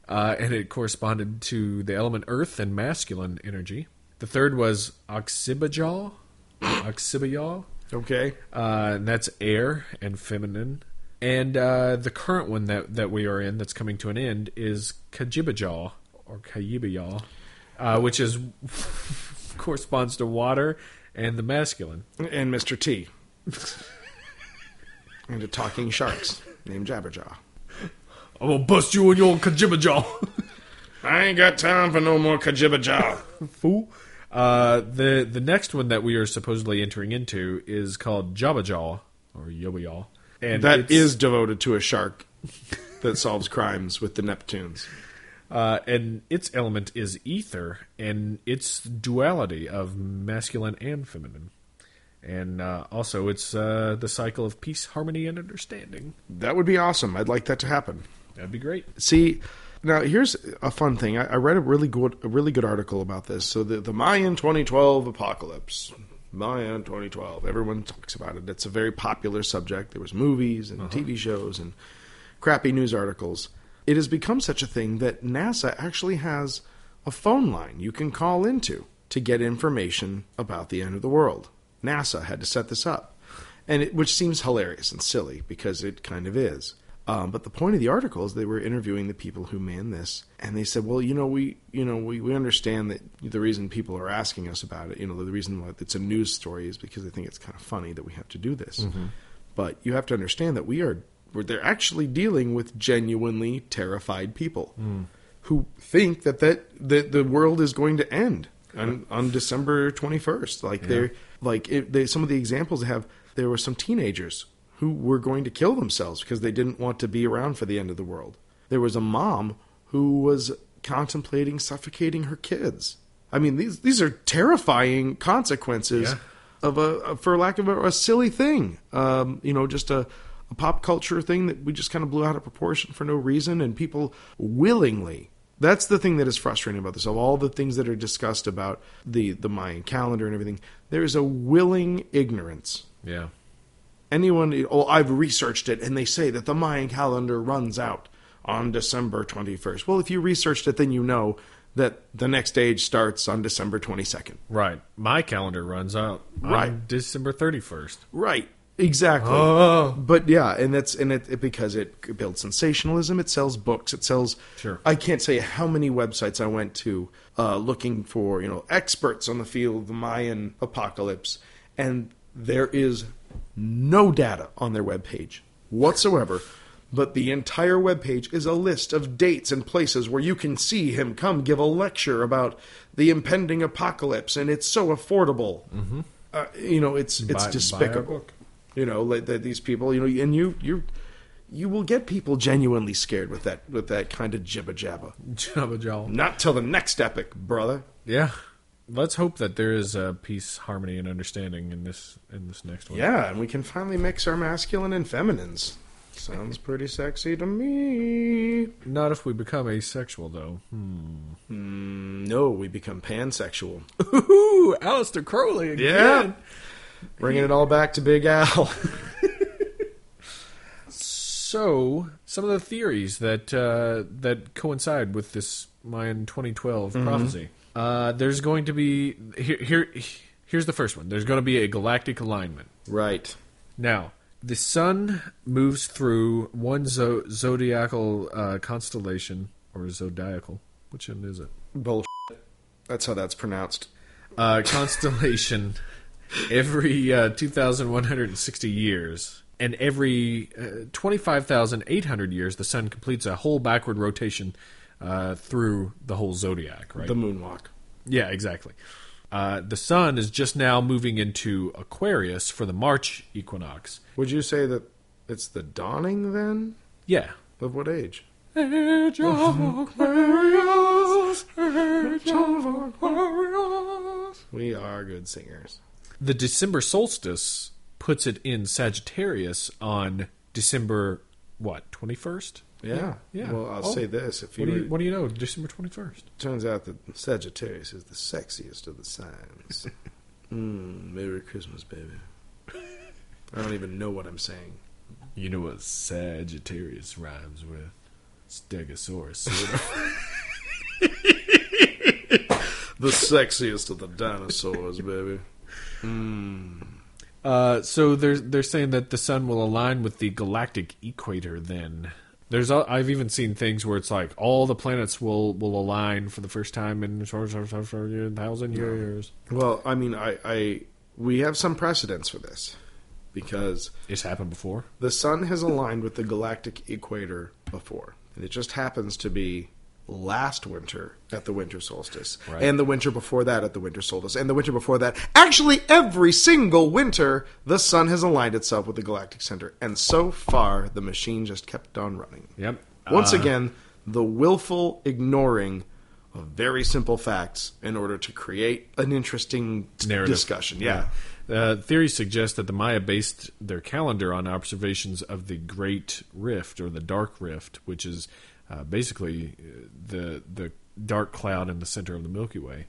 uh, and it corresponded to the element earth and masculine energy. The third was Oxybajaw, Oxybayaw, Okay. uh, and that's air and feminine. And uh, the current one that, that we are in that's coming to an end is Kajibajaw or Kayibayaw, uh, which is corresponds to water and the masculine. And Mr. T. and a talking sharks named Jabberjaw. I'm gonna bust you in your Kajibajaw, I ain't got time for no more Kajibbajaw. fool. Uh, the the next one that we are supposedly entering into is called Jabajaw or Yobayaw, and That is devoted to a shark that solves crimes with the Neptunes. Uh, and its element is ether, and its duality of masculine and feminine. And uh, also, it's uh, the cycle of peace, harmony, and understanding. That would be awesome. I'd like that to happen. That'd be great. See, now here's a fun thing. I, I read a really good, a really good article about this. So the the Mayan 2012 apocalypse, Mayan 2012. Everyone talks about it. It's a very popular subject. There was movies and uh-huh. TV shows and crappy news articles. It has become such a thing that NASA actually has a phone line you can call into to get information about the end of the world. NASA had to set this up, and it, which seems hilarious and silly because it kind of is. Um, but the point of the article is they were interviewing the people who man this, and they said, "Well, you know, we, you know, we, we understand that the reason people are asking us about it, you know, the reason why it's a news story is because they think it's kind of funny that we have to do this. But you have to understand that we are, we're, they're actually dealing with genuinely terrified people who think that that that the world is going to end on, on December twenty first. Like they're like it, they, some of the examples they have, there were some teenagers who were going to kill themselves because they didn't want to be around for the end of the world. There was a mom who was contemplating suffocating her kids. I mean, these these are terrifying consequences Yeah. of a, for lack of a, a silly thing. Um, you know, just a, a pop culture thing that we just kind of blew out of proportion for no reason, and people willingly. That's the thing that is frustrating about this. Of all the things that are discussed about the the Mayan calendar and everything, there is a willing ignorance Yeah. Anyone oh i've researched it and they say that the mayan calendar runs out on december 21st well if you researched it then you know that the next age starts on december 22nd Right. My calendar runs out on Right. December 31st. right exactly Oh. but yeah and that's and it, it because it builds sensationalism it sells books it sells Sure. i can't say how many websites i went to uh, looking for you know experts on the field of the mayan apocalypse and there is no data on their webpage whatsoever but the entire webpage is a list of dates and places where you can see him come give a lecture about the impending apocalypse and it's so affordable mm-hmm. uh, you know it's it's Buy- buy despicable book. you know like that these people you know and you you you will get people genuinely scared with that with that kind of jibba jabba Jabba Jaw. not till the next epic brother Yeah. Let's hope that there is uh, peace, harmony, and understanding in this in this next one. yeah and we can finally mix our masculine and feminines sounds pretty sexy to me Not if we become asexual, though. Hmm. Mm, no we become pansexual Ooh, Aleister Crowley again. Yeah. bringing it all back to big al So, some of the theories that uh, that coincide with this Mayan 2012 prophecy. Uh, there's going to be here, here. Here's the first one. There's going to be a galactic alignment. right Now, the sun moves through one zo- zodiacal uh, constellation or zodiacal. Which one is it? bullshit that's how that's pronounced Uh, constellation every uh, 2,160 years. And every uh, 25,800 years, the sun completes a whole backward rotation uh, through the whole zodiac, right? the moonwalk yeah, exactly. Uh, the sun is just now moving into Aquarius for the March equinox. would you say that it's the dawning then Yeah. of what age Age of Aquarius, age of Aquarius. we are good singers The December solstice puts it in Sagittarius on December what twenty first. Yeah. Yeah. Well, I'll Oh. say this: if you, What do you what do you know? December twenty first. turns out that Sagittarius is the sexiest of the signs. mm, Merry Christmas, baby. I don't even know what I'm saying. You know what Sagittarius rhymes with? Stegosaurus. The sexiest of the dinosaurs, baby. Uh, so they're they're saying that the sun will align with the galactic equator. Then there's I've even seen things where it's like all the planets will will align for the first time in thousand years. Well, I mean, I, I we have some precedents for this because It's happened before. the sun has aligned with the galactic equator before, and it just happens to be last winter at the winter solstice, Right. and the winter before that at the winter solstice, and the winter before that. Actually, every single winter, the sun has aligned itself with the galactic center, and so far, the machine just kept on running. Yep. Once Uh, again, the willful ignoring of very simple facts in order to create an interesting Narrative. discussion. Yeah. Uh, theories suggest that the Maya based their calendar on observations of the Great Rift or the Dark Rift, which is uh, basically uh, the the dark cloud in the center of the Milky Way.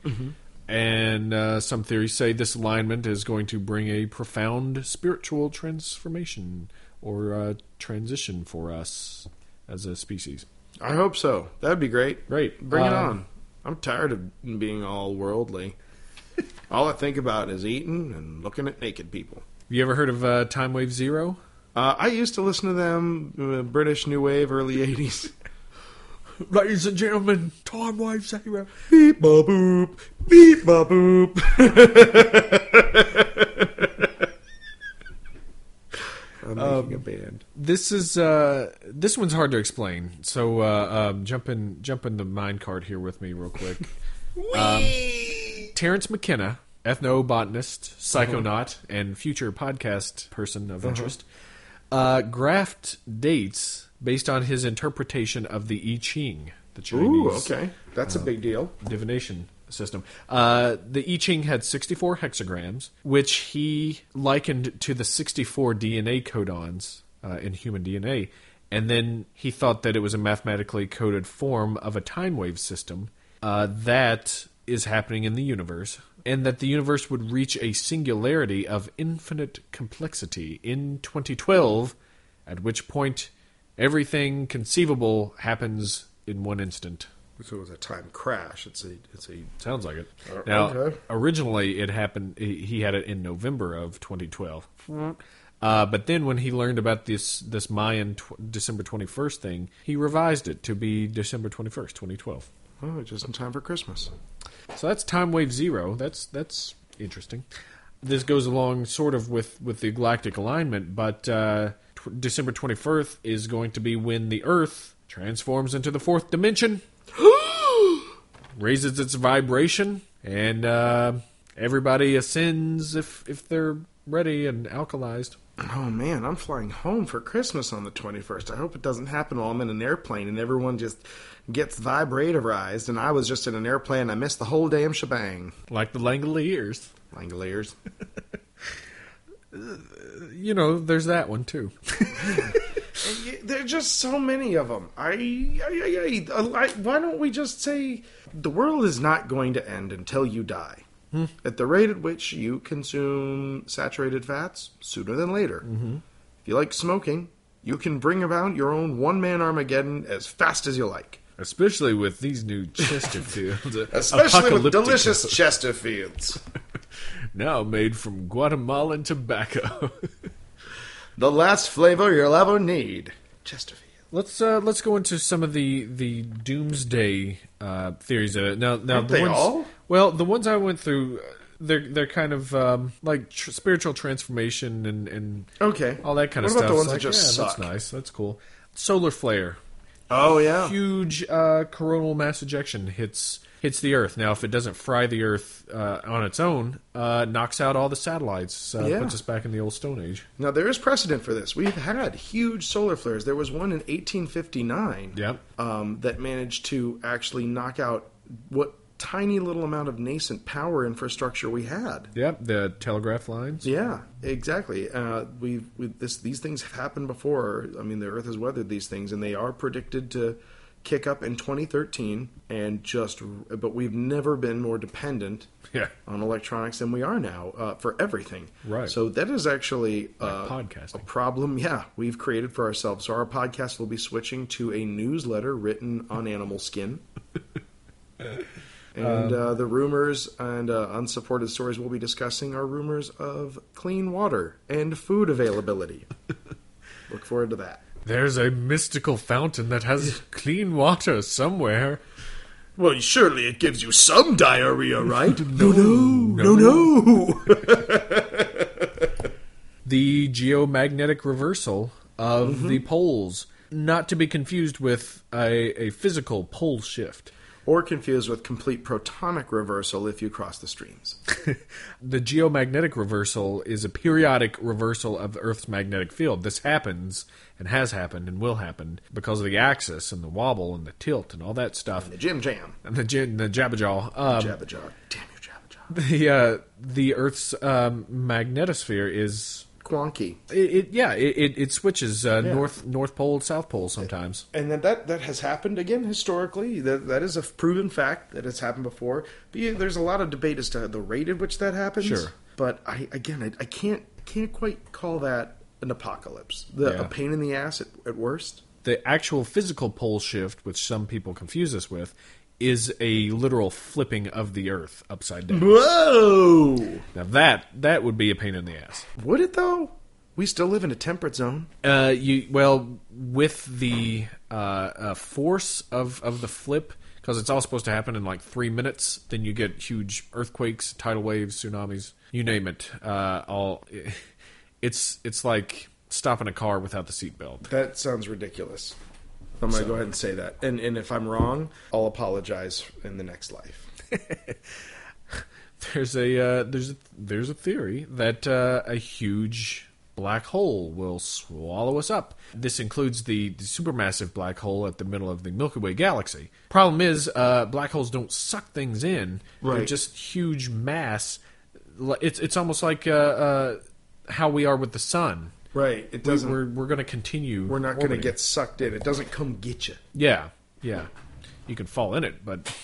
And uh, some theories say this alignment is going to bring a profound spiritual transformation or uh, transition for us as a species. I hope so. That'd be great. Great. Bring it Uh, on. I'm tired of being all worldly. all I think about is eating and looking at naked people. You ever heard of uh, Time Wave Zero? Uh, I used to listen to them, uh, British New Wave, early 80s. Ladies and gentlemen, Time Wave Zero. Beep ba boop, beep ba boop. I'm making a band. This is uh, this one's hard to explain. So uh, um, jump in, jump in the mind card here with me real quick. Um, Terence McKenna, ethnobotanist, psychonaut, and future podcast person of interest, uh, graphed dates based on his interpretation of the I Ching, the Chinese. Ooh, okay. That's a big deal. divination system. Uh, the I Ching had 64 hexagrams, which he likened to the 64 DNA codons uh, in human DNA. And then he thought that it was a mathematically coded form of a time wave system uh, that is happening in the universe, and that the universe would reach a singularity of infinite complexity in 2012, at which point everything conceivable happens in one instant. So it was a time crash. It's a, it's a. Sounds like it. Uh, Now, okay. originally it happened. He had it in November of 2012. Uh, but then when he learned about this this Mayan tw- December 21st thing, he revised it to be December 21st, 2012. Oh, just in time for Christmas. So that's time wave zero. That's that's interesting. This goes along sort of with with the galactic alignment, but uh, December 21st is going to be when the Earth transforms into the fourth dimension, raises its vibration, and uh, everybody ascends if if they're ready and alkalized. Oh man, I'm flying home for Christmas on the 21st. I hope it doesn't happen while I'm in an airplane and everyone just gets vibratorized and I was just in an airplane. And I missed the whole damn shebang. Like the Langoliers. Langoliers. You know, there's that one too. There are just so many of them. I, I, I, I, why don't we just say the world is not going to end until you die? Hmm. At the rate at which you consume saturated fats, sooner than later. Mm-hmm. If you like smoking, you can bring about your own one man Armageddon as fast as you like. Especially with these new Chesterfields. Especially with delicious Chesterfields. Now made from Guatemalan tobacco. the last flavor you'll ever need. Chesterfield. let's uh, let's go into some of the the doomsday uh, theories. Of it. Now, now Aren't the they ones, all? Well, the ones I went through, uh, they're they're kind of um, like tr- spiritual transformation and and Okay. all that kind of What stuff. about the ones It's that just yeah, suck? That's nice. That's cool. Solar flare. Oh, yeah. huge uh, coronal mass ejection hits hits the Earth. Now, if it doesn't fry the Earth uh, on its own, uh, knocks out all the satellites, uh, Yeah. puts us back in the old Stone Age. Now, there is precedent for this. We've had huge solar flares. There was one in 1859 Yep. um, that managed to actually knock out what tiny little amount of nascent power infrastructure we had. Yep. The telegraph lines. Yeah, exactly. Uh, we've we, this these things have happened before. I mean, the Earth has weathered these things, and they are predicted to kick up in 2013. And just, but we've never been more dependent Yeah. on electronics than we are now uh, for everything. Right. So that is actually uh, podcasting. a problem. Yeah, we've created for ourselves. So our podcast will be switching to a newsletter written on animal skin. And uh, the rumors and uh, unsupported stories we'll be discussing are rumors of clean water and food availability. Look forward to that. There's a mystical fountain that has clean water somewhere. Well, surely it gives you some diarrhea, right? no, no, no, no. The geomagnetic reversal of Mm-hmm. the poles, not to be confused with a, a physical pole shift. Or confused with complete protonic reversal if you cross the streams. The geomagnetic reversal is a periodic reversal of the Earth's magnetic field. This happens and has happened and will happen because of the axis and the wobble and the tilt and all that stuff. And The Jim Jam. And the, the jabberjaw. Um, Jabberjaw. Damn you, Jabberjaw. the uh, the Earth's um, magnetosphere is Quonky. it, it yeah it it, it switches uh, Yeah. north north pole south pole sometimes. And that, that that has happened again historically. That that is a proven fact that it's happened before. But yeah, there's a lot of debate as to the rate at which that happens. Sure. But I again I, I can't can't quite call that an apocalypse. The Yeah. a pain in the ass at, at worst. The actual physical pole shift, which some people confuse us with, is a literal flipping of the Earth upside down. Whoa! Now that that would be a pain in the ass. Would it though? We still live in a temperate zone. Uh, you well with the uh, uh, force of of the flip because it's all supposed to happen in like three minutes. Then you get huge earthquakes, tidal waves, tsunamis, you name it. Uh, all it's it's like stopping a car without the seatbelt. That sounds ridiculous. I'm going to go ahead and say that. And and if I'm wrong, I'll apologize in the next life. There's a uh, there's a, there's a theory that uh, a huge black hole will swallow us up. This includes the, the supermassive black hole at the middle of the Milky Way galaxy. Problem is, uh, black holes don't suck things in; Right. they're just huge mass. It's it's almost like uh, uh, how we are with the sun. Right. It doesn't. We're we're going to continue. We're not going to get sucked in. It doesn't come get you. Yeah, yeah. You can fall in it, but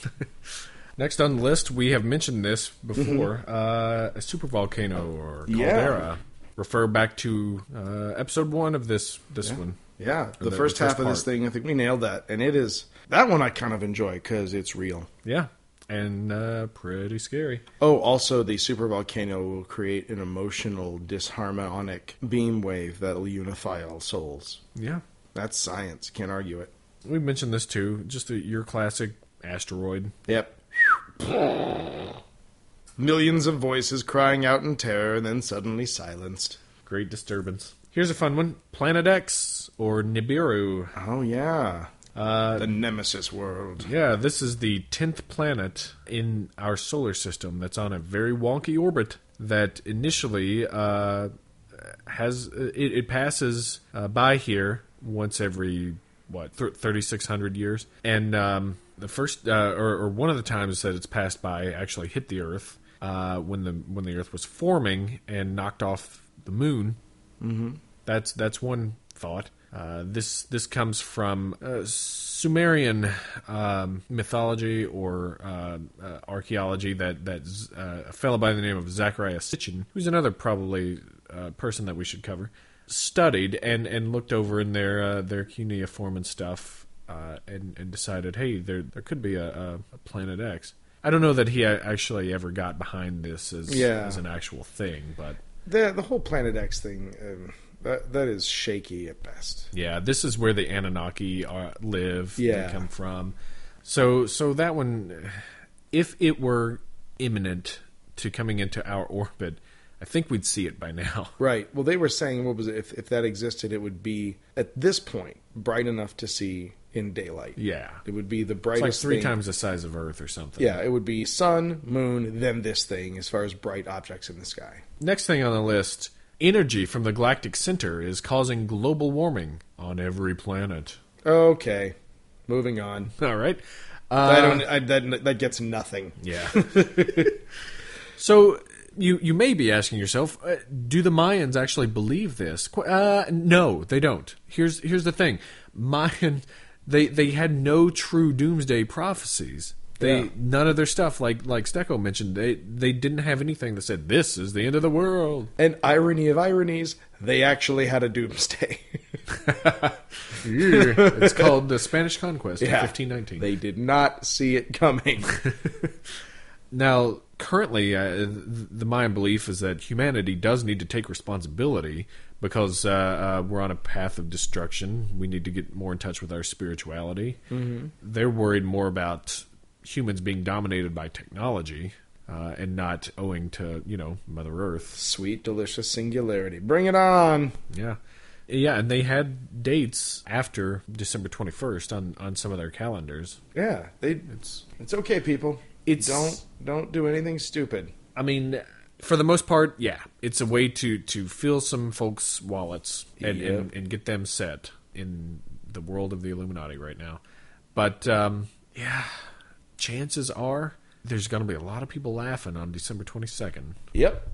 next on the list, we have mentioned this before: uh, a supervolcano or Yeah. caldera. Refer back to uh, episode one of this this one. Yeah, the, the- the first first half of this thing, I think we nailed that, and it is that one I kind of enjoy because it's real. Yeah, and uh, pretty scary. Oh, also the super volcano will create an emotional disharmonic beam wave that'll unify all souls. Yeah, That's science. Can't argue it. we mentioned this too. Just a, your classic asteroid. Yep. Millions of voices crying out in terror, and then suddenly silenced. Great disturbance. Here's a fun one: Planet X or Nibiru. Oh yeah, Uh, the Nemesis world. Yeah, this is the 10th planet in our solar system that's on a very wonky orbit that initially uh, has it, it passes uh, by here once every what 3600 years and um, the first uh, or, or one of the times that it's passed by actually hit the earth uh, when the when the earth was forming and knocked off the moon that's that's one thought. Uh, this this comes from uh, Sumerian um, mythology or uh, uh, archaeology that that uh, a fellow by the name of Zecharia Sitchin, who's another probably uh, person that we should cover, studied and, and looked over in their uh, their cuneiform and stuff, uh, and and decided, hey, there there could be a, a, a planet X. I don't know that he a- actually ever got behind this as, Yeah. as an actual thing, but The the whole Planet X thing um, that that is shaky at best. Yeah, this is where the Anunnaki are, live. Yeah. they come from. So, so that one, if it were imminent to coming into our orbit, I think we'd see it by now. Right. Well, they were saying what was it? If if that existed, it would be at this point bright enough to see in daylight. Yeah, It would be the it's brightest. like three thing. times the size of Earth or something. Yeah, it would be sun, moon, then this thing as far as bright objects in the sky. Next thing on the list, energy from the galactic center is causing global warming on every planet. Okay, moving on. All right. I Uh, don't. I, that that gets nothing. Yeah. so you you may be asking yourself, uh, do the Mayans actually believe this? Uh, no, they don't. Here's here's the thing, Mayan, they they had no true doomsday prophecies. They Yeah. none of their stuff, like like Stecco mentioned, they they didn't have anything that said this is the end of the world. And irony of ironies, they actually had a doomsday. it's called the Spanish Conquest Yeah. of 1519. they did not see it coming. Now, currently, uh, the Mayan belief is that humanity does need to take responsibility because uh, uh, we're on a path of destruction. We need to get more in touch with our spirituality. Mm-hmm. They're worried more about humans being dominated by technology uh, and not owing to, you know, Mother Earth. Sweet, delicious singularity. Bring it on. Yeah. Yeah, and they had dates after December 21st on, on some of their calendars. Yeah, they. It's It's okay, people. It's- don't don't do anything stupid. I mean, for the most part, yeah, it's a way to to fill some folks' wallets and, Yep. and, and get them set in the world of the Illuminati right now. But um, yeah, chances are there's going to be a lot of people laughing on December 22nd, Yep.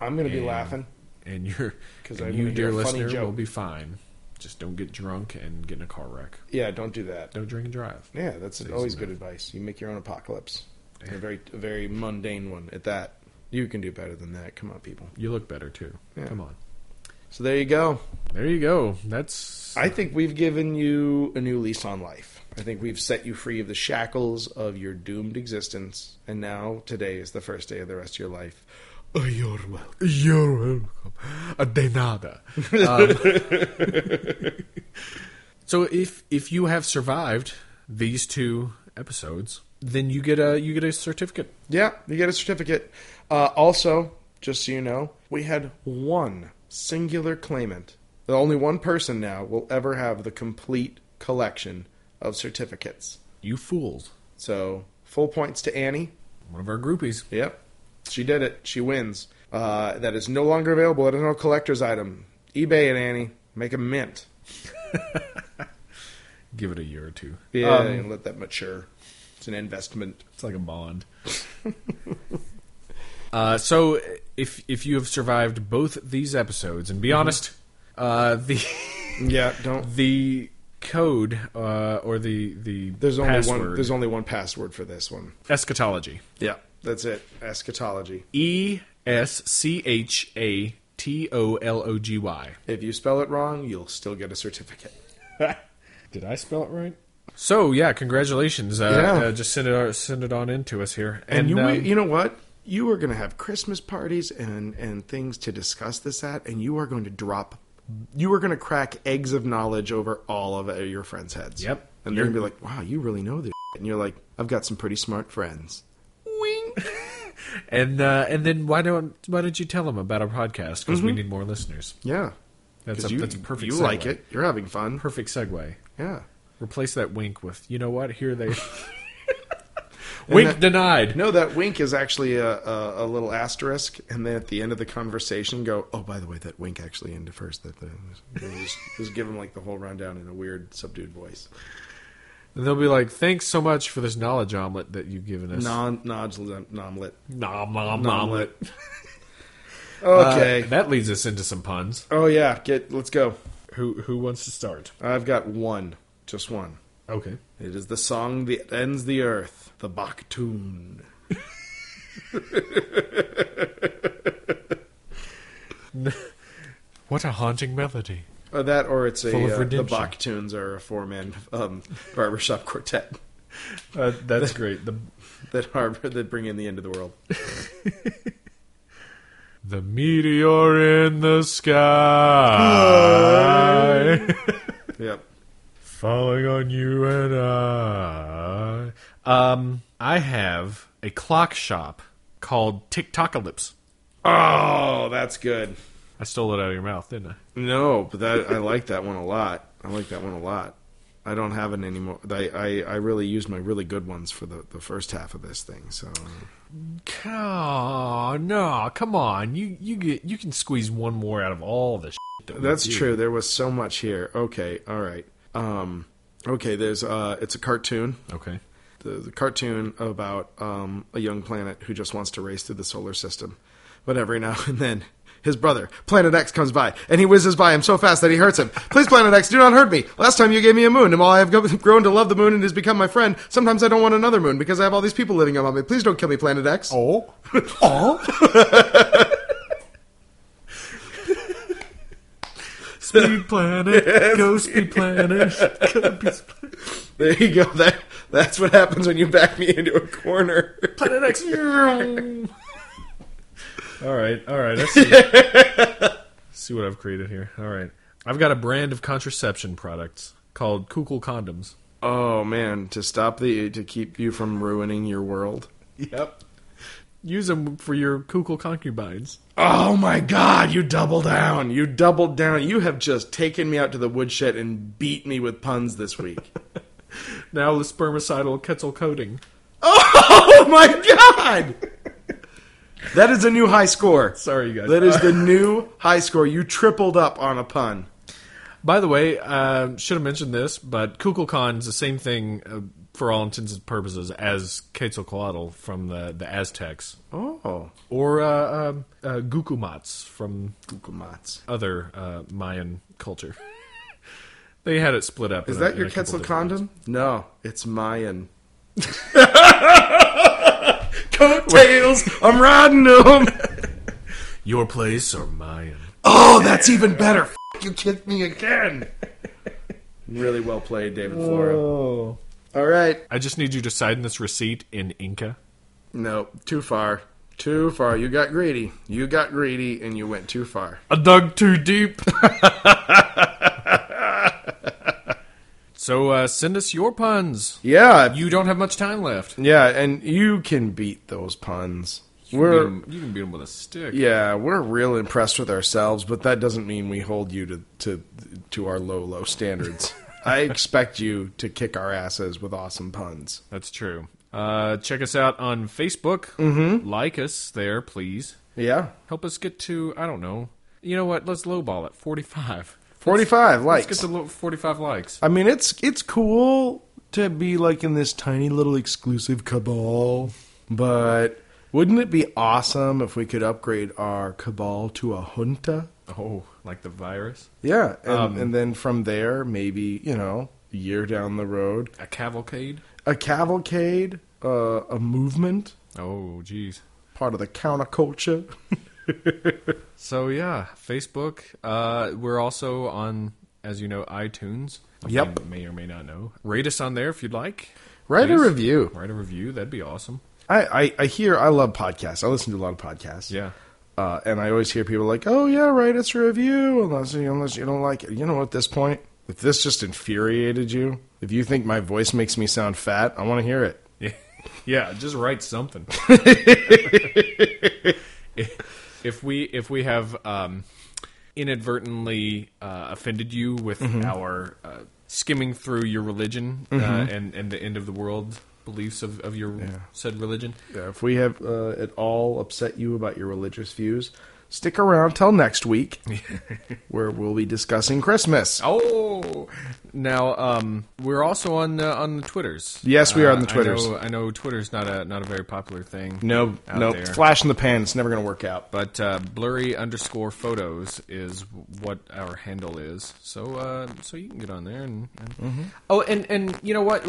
I'm going to be laughing. and you're 'Cause and I'm you, dear hear a funny listener, joke. will be fine. Just don't get drunk and get in a car wreck. Yeah, don't do that. Don't drink and drive. Yeah, that's Easy always enough. good advice. You make your own apocalypse. And a very, a very mundane one at that. You can do better than that. Come on, people. You look better too. Yeah. Come on. So there you go. There you go. That's I think we've given you a new lease on life. I think we've set you free of the shackles of your doomed existence. And now, today is the first day of the rest of your life. Oh, you're welcome. You're welcome. De nada. Um, so if if you have survived these two episodes, then you get a you get a certificate. Yeah, you get a certificate. Uh, also, just so you know, we had one singular claimant. The only one person now will ever have the complete collection of certificates. You fools. So, full points to Annie. One of our groupies. Yep, she did it. She wins. Uh, that is no longer available. It is no collector's item. eBay it, Annie. Make a mint. Give it a year or two. Yeah, Um, and let that mature. It's an investment. It's like a bond. uh, so if if you have survived both these episodes, and be Mm-hmm. honest, uh, the Yeah, don't. the code uh, or the the There's only password, one. There's only one password for this one. eschatology. Yeah, that's it. Eschatology. E S C H A T O L O G Y. If you spell it wrong, you'll still get a certificate. Did I spell it right? So yeah, congratulations. Uh, Yeah. uh, just send it send it on into us here. And, you, um, you know what? You are going to have Christmas parties and and things to discuss this at, and you are going to drop. You are going to crack eggs of knowledge over all of your friends' heads. Yep. And they're going to be like, "Wow, you really know this." shit." And you're like, "I've got some pretty smart friends." Wink. and uh, and then why don't why don't you tell them about our podcast because we need more listeners. Yeah. That's a, Mm-hmm. you, that's a perfect. You segue. like it. You're having fun. Perfect segue. Yeah. Replace that wink with you know what? Here they. wink that- denied. No, that wink is actually a, a, a little asterisk, and then at the end of the conversation, go, "Oh, by the way, that wink actually ended first." That the, just, just give them like the whole rundown in a weird, subdued voice. And they'll be like, "Thanks so much for this knowledge omelet that you've given us." Non, nods, nomlet, nom nom nomlet. Uh, Okay. that leads us into some puns. oh yeah, get let's go. Who who wants to start? I've got one, just one. Okay. It is the song that ends the earth, the Bach tune. What a haunting melody. Uh, that, or it's a Full uh, the. Bach tunes are a four-man um, barbershop quartet Uh, that's great. The that harbor that bring in the end of the world. the meteor in the sky Yep. Falling on you and I. Um, I have a clock shop called TikTokalypse. Oh, that's good. I stole it out of your mouth, didn't I? No, but that I like that one a lot. I like that one a lot. I don't have it anymore. I, I, I really used my really good ones for the, the first half of this thing. So Oh no! Come on, you you get you can squeeze one more out of all the. That that's true. There was so much here. Okay, all right. Um, okay, there's uh, it's a cartoon. Okay. The, the cartoon about um, a young planet who just wants to race through the solar system, but every now and then. His brother, Planet X, comes by, and he whizzes by him so fast that he hurts him. Please, Planet X, do not hurt me. Last time you gave me a moon, and while I have grown to love the moon and has become my friend, sometimes I don't want another moon because I have all these people living on me. Please don't kill me, Planet X. Oh. oh. Speed planet, go speed planet. go be There you go. That that's what happens when you back me into a corner. Planet X. all right, all right. Let's see. Let's see what I've created here. All right, I've got a brand of contraception products called Kukul condoms. Oh man, to stop the to keep you from ruining your world. Yep. Use them for your Kukul concubines. Oh my god, you doubled down. You doubled down. You have just taken me out to the woodshed and beat me with puns this week. Now the spermicidal Quetzal coating. oh my god! That is a new high score. Sorry, you guys. That is the new high score. You tripled up on a pun. By the way, um, should have mentioned this, but Kukulkan is the same thing uh, for all intents and purposes as Quetzalcoatl from the, the Aztecs, Oh, or uh, um, uh, Gukumatz from Google other uh, Mayan culture. they had it split up. Is in a- that your a Quetzal condom? ways. No, it's Mayan. Coattails, I'm riding them. Your place or Mayan? Oh, that's even better. F- you kicked me again. really well played, David Flora. Oh. All right. I just need you to sign this receipt in Inca. No, too far. Too far. You got greedy. You got greedy and you went too far. I dug too deep. so uh, send us your puns. Yeah. You don't have much time left. yeah, and you can beat those puns. You We're can, you can beat them with a stick. yeah, we're real impressed with ourselves, but that doesn't mean we hold you to to to our low low standards. I expect you to kick our asses with awesome puns. That's true. Uh, check us out on Facebook. Mm-hmm. Like us there, please. Yeah. Help us get to, I don't know. You know what? Let's lowball it. 45. 45 Let's likes. get to lo- 45 likes. I mean, it's it's cool to be like in this tiny little exclusive cabal, but wouldn't it be awesome if we could upgrade our cabal to a junta? Oh, like the virus? Yeah, and, Um, and then from there, maybe you know, a year down the road, A cavalcade? a cavalcade, uh, a movement, Oh, geez. part of the counterculture. So yeah, Facebook. Uh, we're also on, as you know, iTunes. Yep. You may or may not know. Rate us on there if you'd like. Write a review. Write a review. That'd be awesome. I, I I hear I love podcasts. I listen to a lot of podcasts. Yeah. Uh, and I always hear people like, "Oh yeah, write us a review," unless you unless you don't like it. You know, at this point, if this just infuriated you, if you think my voice makes me sound fat, I want to hear it. Yeah. Yeah. Just write something. if we if we have um, inadvertently uh, offended you with Mm-hmm. our uh, skimming through your religion uh, and and the end of the world beliefs of, of your said religion, Yeah, if we have uh, at all upset you about your religious views, stick around till next week, where we'll be discussing Christmas. Oh, now um, we're also on the, on the Twitters. Yes, we are on the Uh, Twitters. I know, I know Twitter's not a not a very popular thing. No, no, there. flash in the pan. It's never going to work out. But uh, blurry underscore photos is what our handle is. So uh, so you can get on there and, and Mm-hmm. oh and and you know what?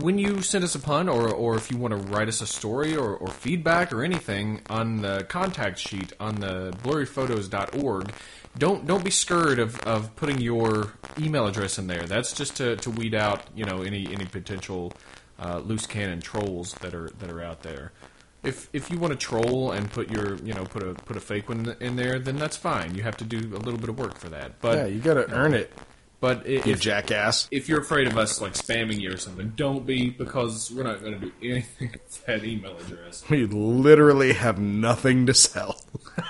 When you send us a pun or or if you want to write us a story or, or feedback or anything on the contact sheet on the blurryphotos.org. Don't don't be scared of, of putting your email address in there. That's just to, to weed out you know any any potential uh, loose cannon trolls that are that are out there. If if you want to troll and put your you know put a put a fake one in there, then that's fine. You have to do a little bit of work for that. But Yeah, you got to earn it, but i- you if jackass. if you're afraid of us like spamming you or something, don't be because we're not going to do anything with that email address. We literally have nothing to sell.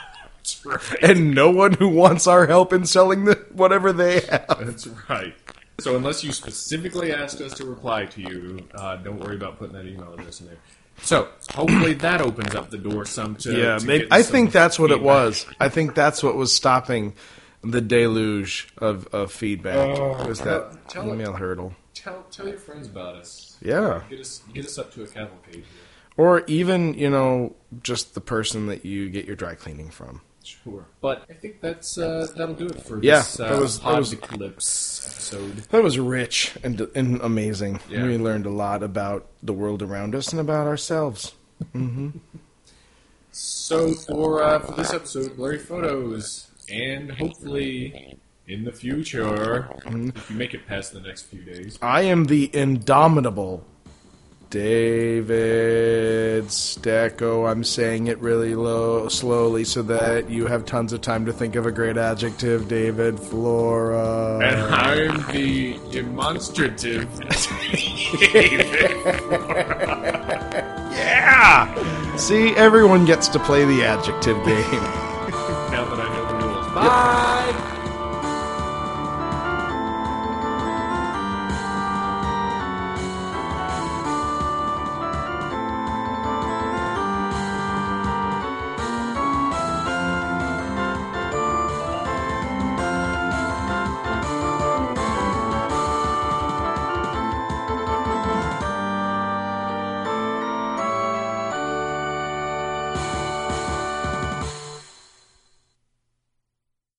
and no one who wants our help in selling the whatever they have. That's right. So unless you specifically asked us to reply to you, uh, don't worry about putting that email address in there. So hopefully that opens up the door some to Yeah, to maybe, I think that's what it was. I think that's what was stopping the deluge of, of feedback. was that tell email hurdle. Tell tell your friends about us. Yeah. Get us get us up to a cavalcade here. Or even, you know, just the person that you get your dry cleaning from. Sure. But I think that's uh, that'll do it for Yeah, this uh, that was- that was- Podcalypse episode. That was rich and, and amazing. Yeah. We learned a lot about the world around us and about ourselves. So for uh, for this episode, blurry photos, and hopefully in the future, if you make it past the next few days, I am the indomitable David Stecco. I'm saying it really low, slowly, so that you have tons of time to think of a great adjective. David Flora. And I'm the demonstrative yeah. See, everyone gets to play the adjective game. now that I know the rules. Bye. Yep.